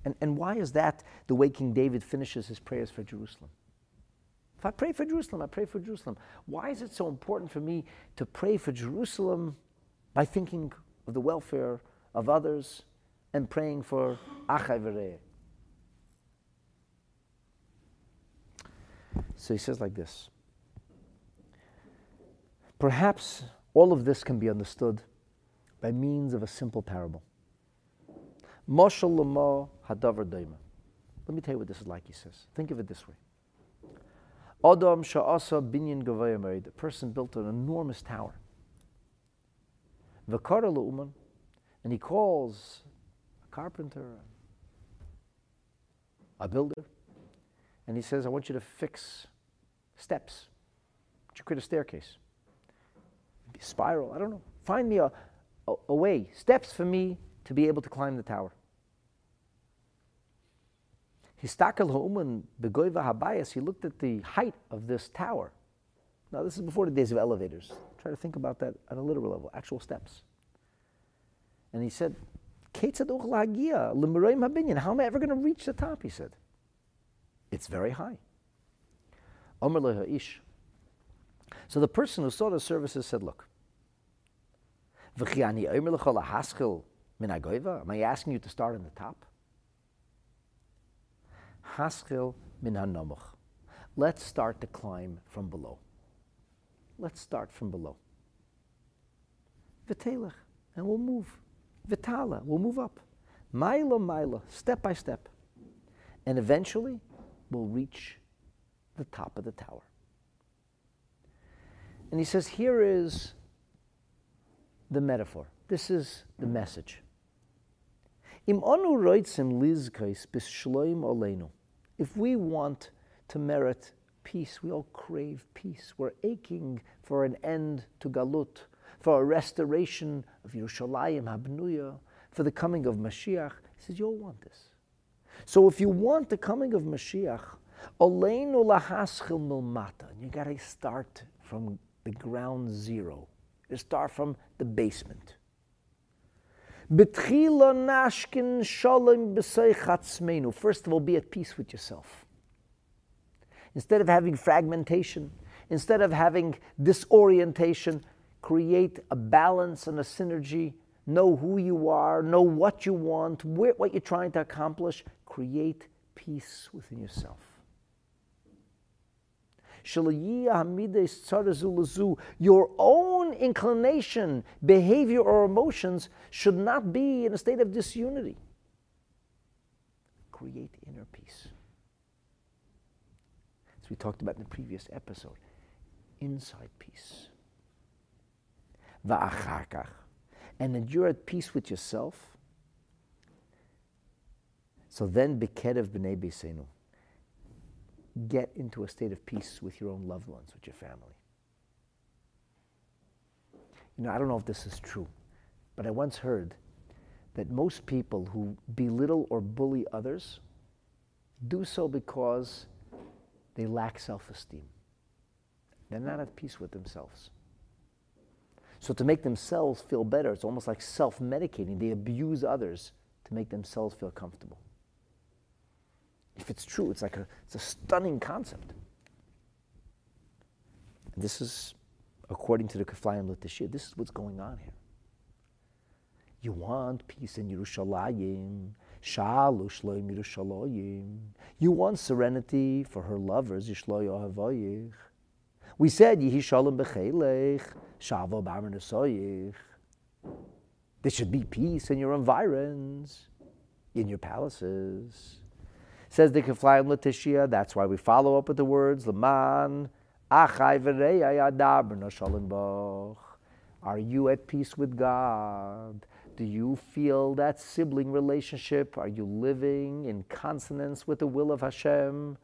S1: And, and why is that the way King David finishes his prayers for Jerusalem? If I pray for Jerusalem, I pray for Jerusalem. Why is it so important for me to pray for Jerusalem by thinking of the welfare of others and praying for Achai? So he says like this. Perhaps all of this can be understood by means of a simple parable. Moshel Let me tell you what this is like, he says. Think of it this way. Adam sha'asa binyan gavayamari, the person built an enormous tower. V'kara uman, and he calls a carpenter, a builder, and he says, I want you to fix steps. Want you to create a staircase. Maybe a spiral, I don't know. Find me a, a, a way, steps for me to be able to climb the tower. Histakel ha'uman begoiva habayas, he looked at the height of this tower. Now, this is before the days of elevators. Try to think about that at a literal level, actual steps. And he said, How am I ever going to reach the top? He said, It's very high. So the person who saw the services said, Look, am I asking you to start on the top? Haskil min Let's start the climb from below. Let's start from below. V'telech, and we'll move. Vitala, we'll move up. Mila, mila, step by step. And eventually, we'll reach the top of the tower. And he says, here is the metaphor. This is the message. Im onu roitzim lizkais bis olenu. If we want to merit peace. We all crave peace. We're aching for an end to Galut, for a restoration of Yerushalayim Habnuya, for the coming of Mashiach. He says, You all want this. So if you want the coming of Mashiach, Oleinu lahaschil milmata, you got to start from the ground zero. You start from the basement. Nashkin First of all, be at peace with yourself. Instead of having fragmentation, instead of having disorientation, create a balance and a synergy. Know who you are, know what you want, what you're trying to accomplish. Create peace within yourself. Your own inclination, behavior, or emotions should not be in a state of disunity. Create inner peace as we talked about in the previous episode. Inside peace. And then you're at peace with yourself. So then, bekedev b'nei beisenu. Get into a state of peace with your own loved ones, with your family. You know, I don't know if this is true, but I once heard that most people who belittle or bully others do so because they lack self esteem. They're not at peace with themselves. So, to make themselves feel better, it's almost like self medicating. They abuse others to make themselves feel comfortable. If it's true, it's like a, it's a stunning concept. And this is, according to the Keflayim Latishia, this is what's going on here. You want peace in Yerushalayim, you want serenity for her lovers. We said, Yihi Shalom B'chelech, Shavo B'amar There should be peace in your environs, in your palaces. Says the Keflayim Latishia, that's why we follow up with the words, Laman, Achai Are you at peace with God? Do you feel that sibling relationship? Are you living in consonance with the will of Hashem?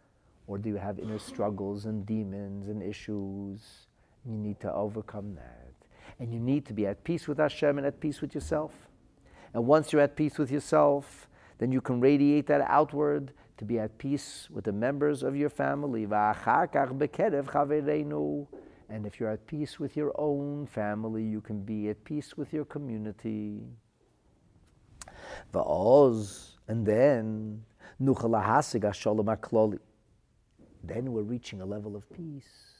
S1: Or do you have inner struggles and demons and issues? You need to overcome that. And you need to be at peace with Hashem and at peace with yourself. And once you're at peace with yourself, then you can radiate that outward to be at peace with the members of your family. And if you're at peace with your own family, you can be at peace with your community. And then then we're reaching a level of peace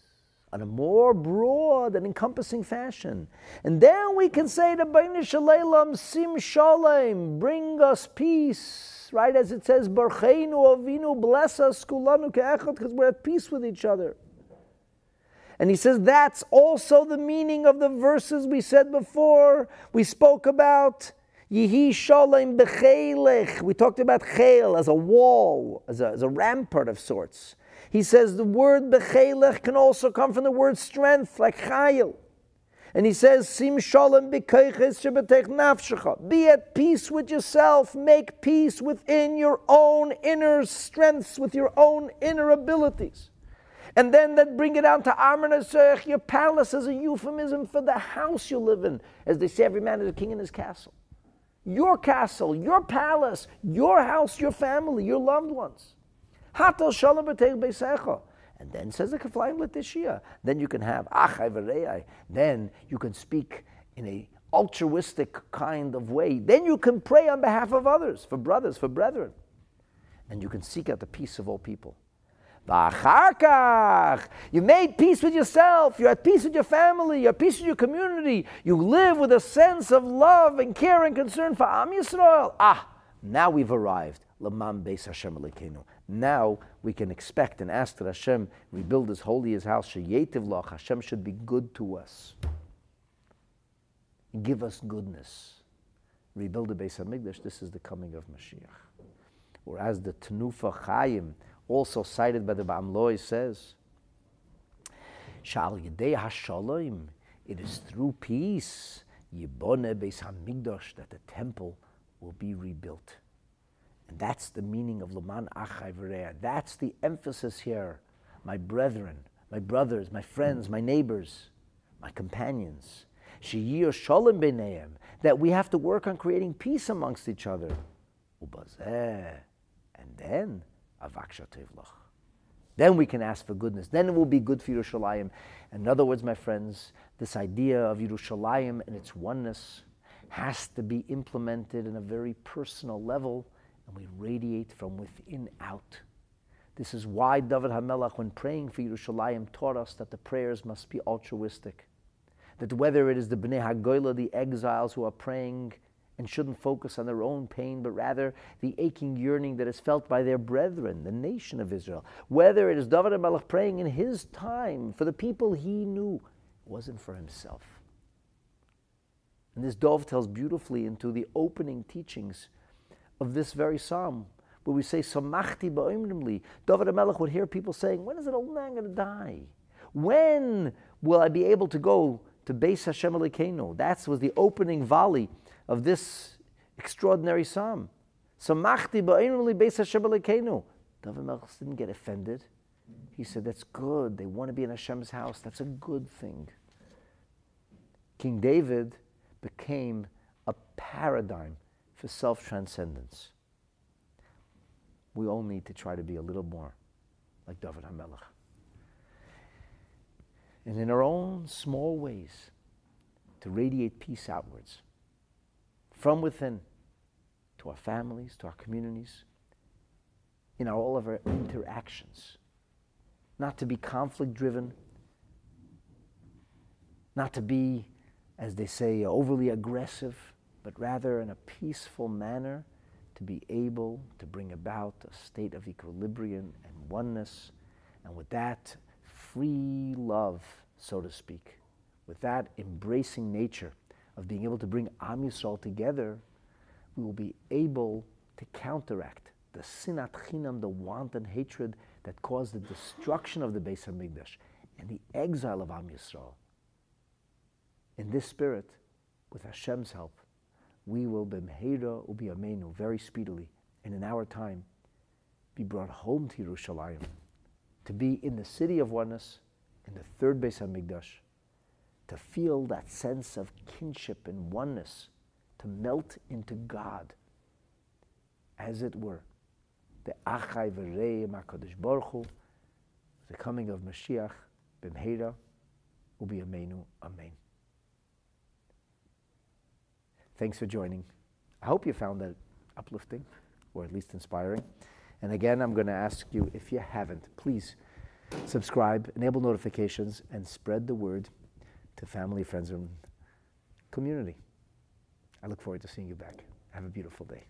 S1: on a more broad and encompassing fashion. And then we can say to Bain Shalom, Sim bring us peace, right? As it says, Barcheinu Avinu, bless us, Kulanu Ke'echot, because we're at peace with each other. And he says that's also the meaning of the verses we said before. We spoke about Yihi shalom b'cheilech. We talked about cheil as a wall, as a, as a rampart of sorts. He says the word b'cheilech can also come from the word strength, like chayil. And he says, Sim shalom nafshecha. Be at peace with yourself. Make peace within your own inner strengths, with your own inner abilities. And then that bring it down to Armanasech, your palace as a euphemism for the house you live in. As they say, every man is a king in his castle your castle, your palace, your house, your family, your loved ones. And And then says the Keflayim Latishia. Then you can have Achai V'rei. Then you can speak in a altruistic kind of way. Then you can pray on behalf of others, for brothers, for brethren. And you can seek out the peace of all people. You made peace with yourself. You're at peace with your family. You're at peace with your community. You live with a sense of love and care and concern for Am Yisrael. Ah, now we've arrived. Now we can expect and ask that Hashem rebuild His holy His house. Hashem should be good to us. Give us goodness. Rebuild the Beis Hamikdash. This is the coming of Mashiach. Or as the Tenufa Chaim, also cited by the Ba'amloi, says, Shal Yedei HaShalom, it is through peace, Yibone Beis Hamikdash, that the temple will be rebuilt. That's the meaning of Laman Achai V'reah. That's the emphasis here. My brethren, my brothers, my friends, my neighbors, my companions. Sheyir Shalom B'neim. That we have to work on creating peace amongst each other. Ubazeh. And then, Avaksha. Then we can ask for goodness. Then it will be good for Yerushalayim. In other words, my friends, this idea of Yerushalayim and its oneness has to be implemented in a very personal level and we radiate from within out. This is why David HaMelech, when praying for Yerushalayim, taught us that the prayers must be altruistic. That whether it is the Bnei HaGoyla, the exiles who are praying and shouldn't focus on their own pain, but rather the aching yearning that is felt by their brethren, the nation of Israel. Whether it is David HaMelech praying in his time for the people he knew, it wasn't for himself. And this dovetails beautifully into the opening teachings of this very psalm, where we say, Samachti ba'imrimli. David HaMelech would hear people saying, when is an old man going to die? When will I be able to go to Beis Hashem Elokeinu? That was the opening volley of this extraordinary psalm. Samachti ba'imrimli Beis Hashem Elokeinu. David HaMelech didn't get offended. He said, that's good. They want to be in Hashem's house. That's a good thing. King David became a paradigm for self transcendence. We all need to try to be a little more like David HaMelech. And in our own small ways, to radiate peace outwards, from within, to our families, to our communities, in our, all of our interactions. Not to be conflict driven, not to be, as they say, overly aggressive, but rather in a peaceful manner to be able to bring about a state of equilibrium and oneness, and with that, free love, so to speak, with that embracing nature of being able to bring Am Yisrael together, we will be able to counteract the sinat chinam, the want and hatred that caused the destruction of the Beis Hamikdash and the exile of Am Yisrael. In this spirit, with Hashem's help, we will b'mheira u'bi'amenu very speedily and in our time be brought home to Yerushalayim, to be in the city of oneness, in the third base Beis Hamikdash, to feel that sense of kinship and oneness, to melt into God, as it were, the Achai V'Rei Makadosh Baruch Hu, the coming of Mashiach b'mheira u'bi'amenu. Amen. Thanks for joining. I hope you found that uplifting or at least inspiring. And again, I'm going to ask you if you haven't, please subscribe, enable notifications, and spread the word to family, friends, and community. I look forward to seeing you back. Have a beautiful day.